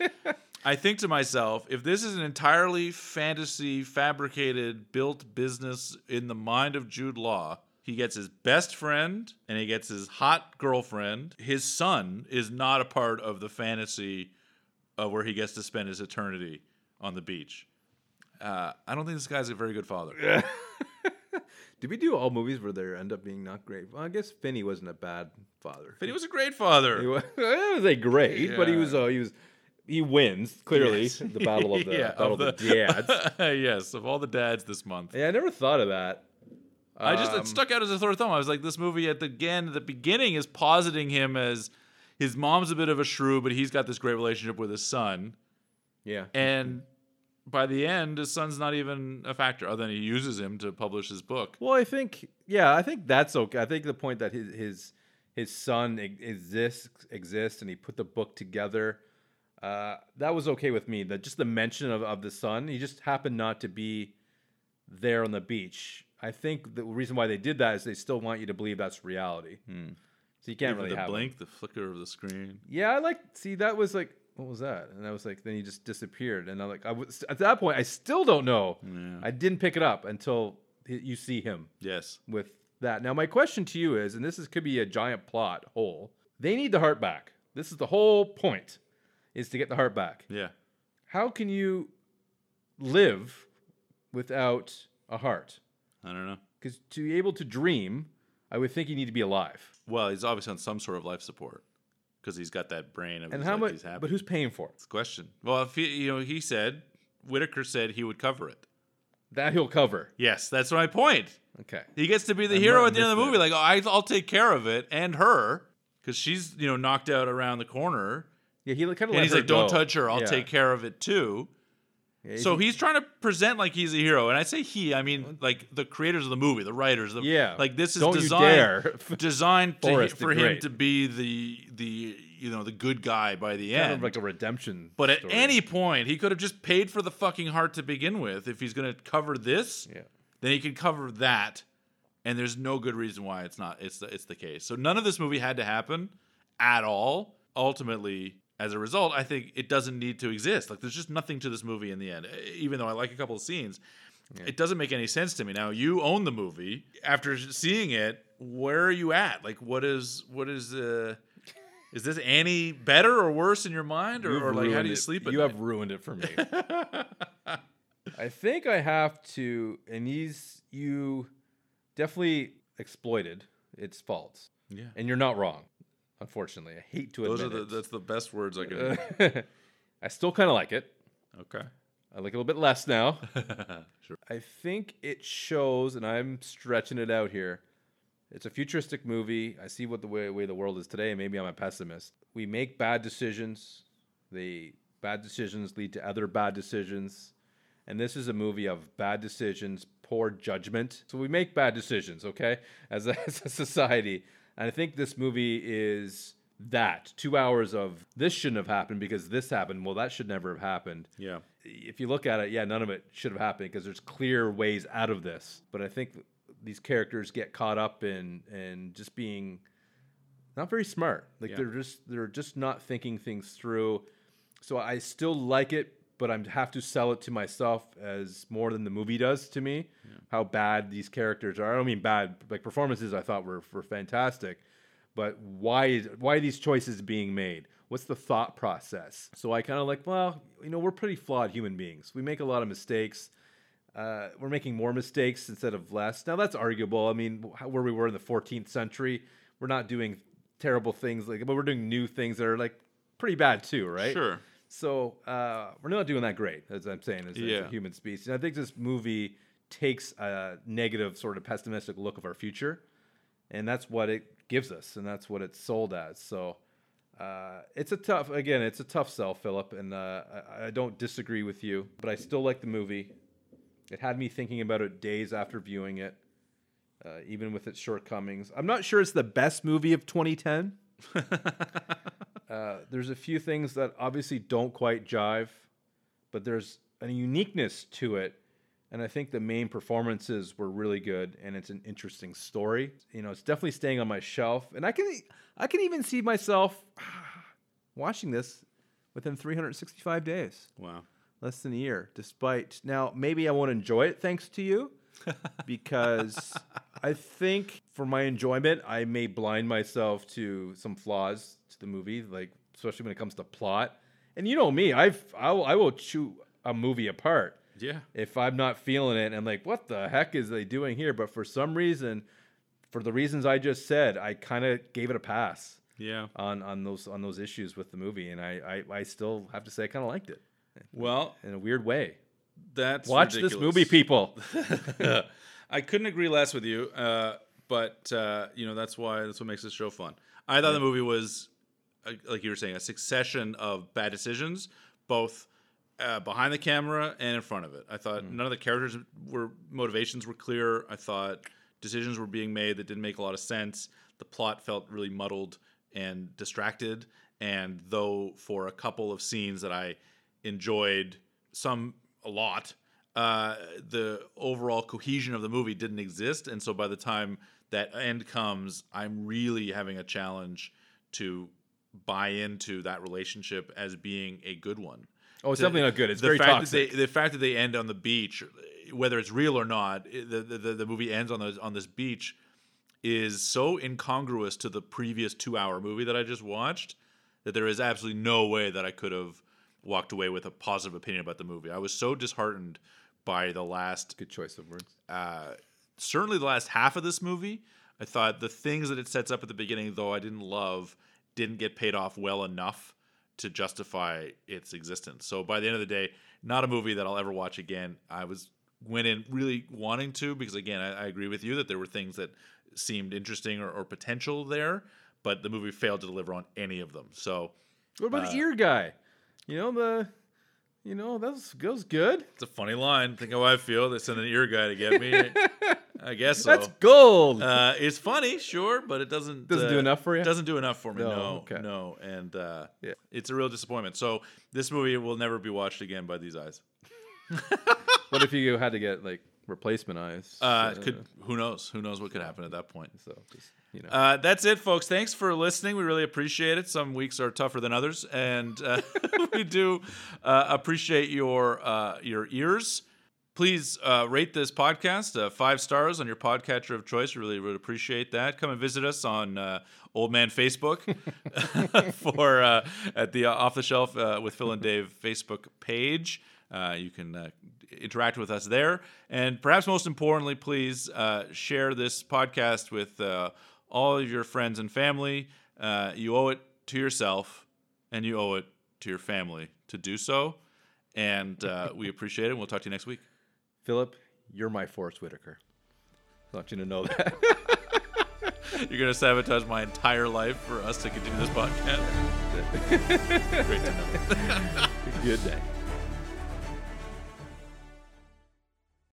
I think to myself, if this is an entirely fantasy fabricated built business in the mind of Jude Law, he gets his best friend and he gets his hot girlfriend. His son is not a part of the fantasy uh, where he gets to spend his eternity on the beach. Uh, I don't think this guy's a very good father. Did we do all movies where they end up being not great? Well, I guess Finney wasn't a bad father. He was a great father. He was, a great, but he was uh, he was he wins clearly Yes. the battle of the Yeah, battle of of the, dads. yes, of all the dads this month. Yeah, I never thought of that. I just Um, it stuck out as a sore thumb. I was like, this movie at the again, at the beginning is positing him as his mom's a bit of a shrew, but he's got this great relationship with his son. Yeah, And by the end, his son's not even a factor, other than he uses him to publish his book. Well, I think yeah, I think that's okay. I think the point that his his his son e- exists exists and he put the book together. Uh, that was okay with me. That just the mention of, of the son, he just happened not to be there on the beach. I think the reason why they did that is they still want you to believe that's reality. Hmm. So you can't Even really the have blink, the flicker of the screen. Yeah, I like see that was like what was that? And I was like, then he just disappeared. And I'm like, I was at that point, I still don't know. Yeah. I didn't pick it up until you see him Yes. with that. Now, my question to you is, and this is could be a giant plot hole. They need the heart back. This is the whole point, is to get the heart back. Yeah. How can you live without a heart? I don't know. Because to be able to dream, I would think you need to be alive. Well, he's obviously on some sort of life support because he's got that brain. Of And he's how like much? He's happy. But who's paying for it? It's a question. Well, if he, you know, he said Whitaker said he would cover it. That he'll cover. Yes, that's my point. Okay. He gets to be the I hero at the end of the movie. that. Like, oh, I, I'll take care of it and her because she's you know knocked out around the corner, Yeah, he kind of. and he's like, "Don't touch her. I'll yeah. take care of it too." Yeah, So he's trying to present like he's a hero, and I say he, I mean like the creators of the movie, the writers. The, Yeah. like this is Don't designed designed to, for him to be the the you know the good guy by the kind end. of like a redemption. but at any point, he could have just paid for the fucking heart to begin with. If he's going to cover this, Yeah. then he can cover that, and there's no good reason why it's not. It's the it's the case. So none of this movie had to happen at all. Ultimately, as a result, I think it doesn't need to exist. Like there's just nothing to this movie in the end. Even though I like a couple of scenes, it doesn't make any sense to me. Now you own the movie. After seeing it, where are you at? Like what is what is uh is this any better or worse in your mind, or, or like how do you it. sleep at You night? have ruined it for me. I think I have to, and these you definitely exploited its faults, yeah, and you're not wrong. Unfortunately, I hate to those are the that's the best words I can. I still kind of like it. okay. I like it a little bit less now. sure. I think it shows, and I'm stretching it out here. It's a futuristic movie. I see what the way, way the world is today, maybe I'm a pessimist. We make bad decisions. The bad decisions lead to other bad decisions. And this is a movie of bad decisions, poor judgment. So we make bad decisions, okay, as a, as a society. And I think this movie is that two hours of this shouldn't have happened because this happened. Well, that should never have happened Yeah. if you look at it, yeah, none of it should have happened because there's clear ways out of this. But I think these characters get caught up in in just being not very smart. Like Yeah. they're just they're just not thinking things through. So I still like it, but I have to sell it to myself as more than the movie does to me. How bad these characters are. I don't mean bad. Like performances, I thought were were fantastic but why is why are these choices being made what's the thought process so i kind of like well you know we're pretty flawed human beings we make a lot of mistakes uh, we're making more mistakes instead of less now that's arguable i mean where we were in the 14th century we're not doing terrible things like but we're doing new things that are like pretty bad too right Sure. So uh, we're not doing that great, as I'm saying, as, as a human species. And I think this movie takes a negative, sort of pessimistic look of our future, and that's what it gives us, and that's what it's sold as. So uh, it's a tough, again, it's a tough sell, Philip, and uh, I, I don't disagree with you, but I still like the movie. It had me thinking about it days after viewing it, uh, even with its shortcomings. I'm not sure it's the best movie of 2010. Uh, there's a few things that obviously don't quite jive, but there's a uniqueness to it. And I think the main performances were really good, and it's an interesting story. You know, it's definitely staying on my shelf, and I can I can even see myself watching this within 365 days, Wow. less than a year. Despite now, maybe I won't enjoy it thanks to you, because I think for my enjoyment, I may blind myself to some flaws to the movie, like especially when it comes to plot. And you know me, I've I will, I will chew a movie apart Yeah. if I'm not feeling it and like, what the heck is they doing here? But for some reason, for the reasons I just said, I kind of gave it a pass Yeah. on on those on those issues with the movie, and I I, I still have to say I kind of liked it Well, in a weird way. that's Watch this movie, people. I couldn't agree less with you, uh, but uh, you know that's why that's what makes this show fun. I thought the movie was, uh, like you were saying, a succession of bad decisions, both uh, behind the camera and in front of it. I thought none of the characters were motivations were clear. I thought decisions were being made that didn't make a lot of sense. The plot felt really muddled and distracted. And though for a couple of scenes that I enjoyed, some a lot, uh, the overall cohesion of the movie didn't exist. And so by the time that end comes, I'm really having a challenge to buy into that relationship as being a good one. Oh, it's The- definitely not good. It's the very fact toxic. That they, the fact that they end on the beach, whether it's real or not, the, the the movie ends on this on this beach is so incongruous to the previous two hour movie that I just watched that there is absolutely no way that I could have walked away with a positive opinion about the movie. I was so disheartened by the last Good choice of words. uh, certainly the last half of this movie. I thought the things that it sets up at the beginning, though I didn't love, didn't get paid off well enough to justify its existence. So by the end of the day, not a movie that I'll ever watch again. I was went in really wanting to because again, I, I agree with you that there were things that seemed interesting or, or potential there, but the movie failed to deliver on any of them. So What about Uh, the ear guy? You know the, you know that was, that was good. it's a funny line. Think how I feel. They send an ear guy to get me. I guess so. That's gold. Uh, it's funny, sure, but it doesn't Doesn't uh, do enough for you? Doesn't do enough for me. No, No, okay. no, and uh, Yeah. it's a real disappointment. So this movie will never be watched again by these eyes. what if you had to get like replacement eyes? Uh, could who knows? Who knows what could happen at that point? so just you know. Uh, that's it, folks. Thanks for listening. We really appreciate it. Some weeks are tougher than others, and uh, we do uh, appreciate your uh, your ears. Please uh, rate this podcast uh, five stars on your podcatcher of choice. We really would appreciate that. Come and visit us on Old Man Facebook for at the Off the Shelf with Phil and Dave Facebook page. You can interact with us there, and perhaps most importantly, please uh, share this podcast with uh, all of your friends and family. Uh, you owe it to yourself, and you owe it to your family to do so. And uh, we appreciate it. and We'll talk to you next week. Philip, you're my Forest Whitaker. I want you to know that. You're going to sabotage my entire life for us to continue this podcast. Great to know. Good day.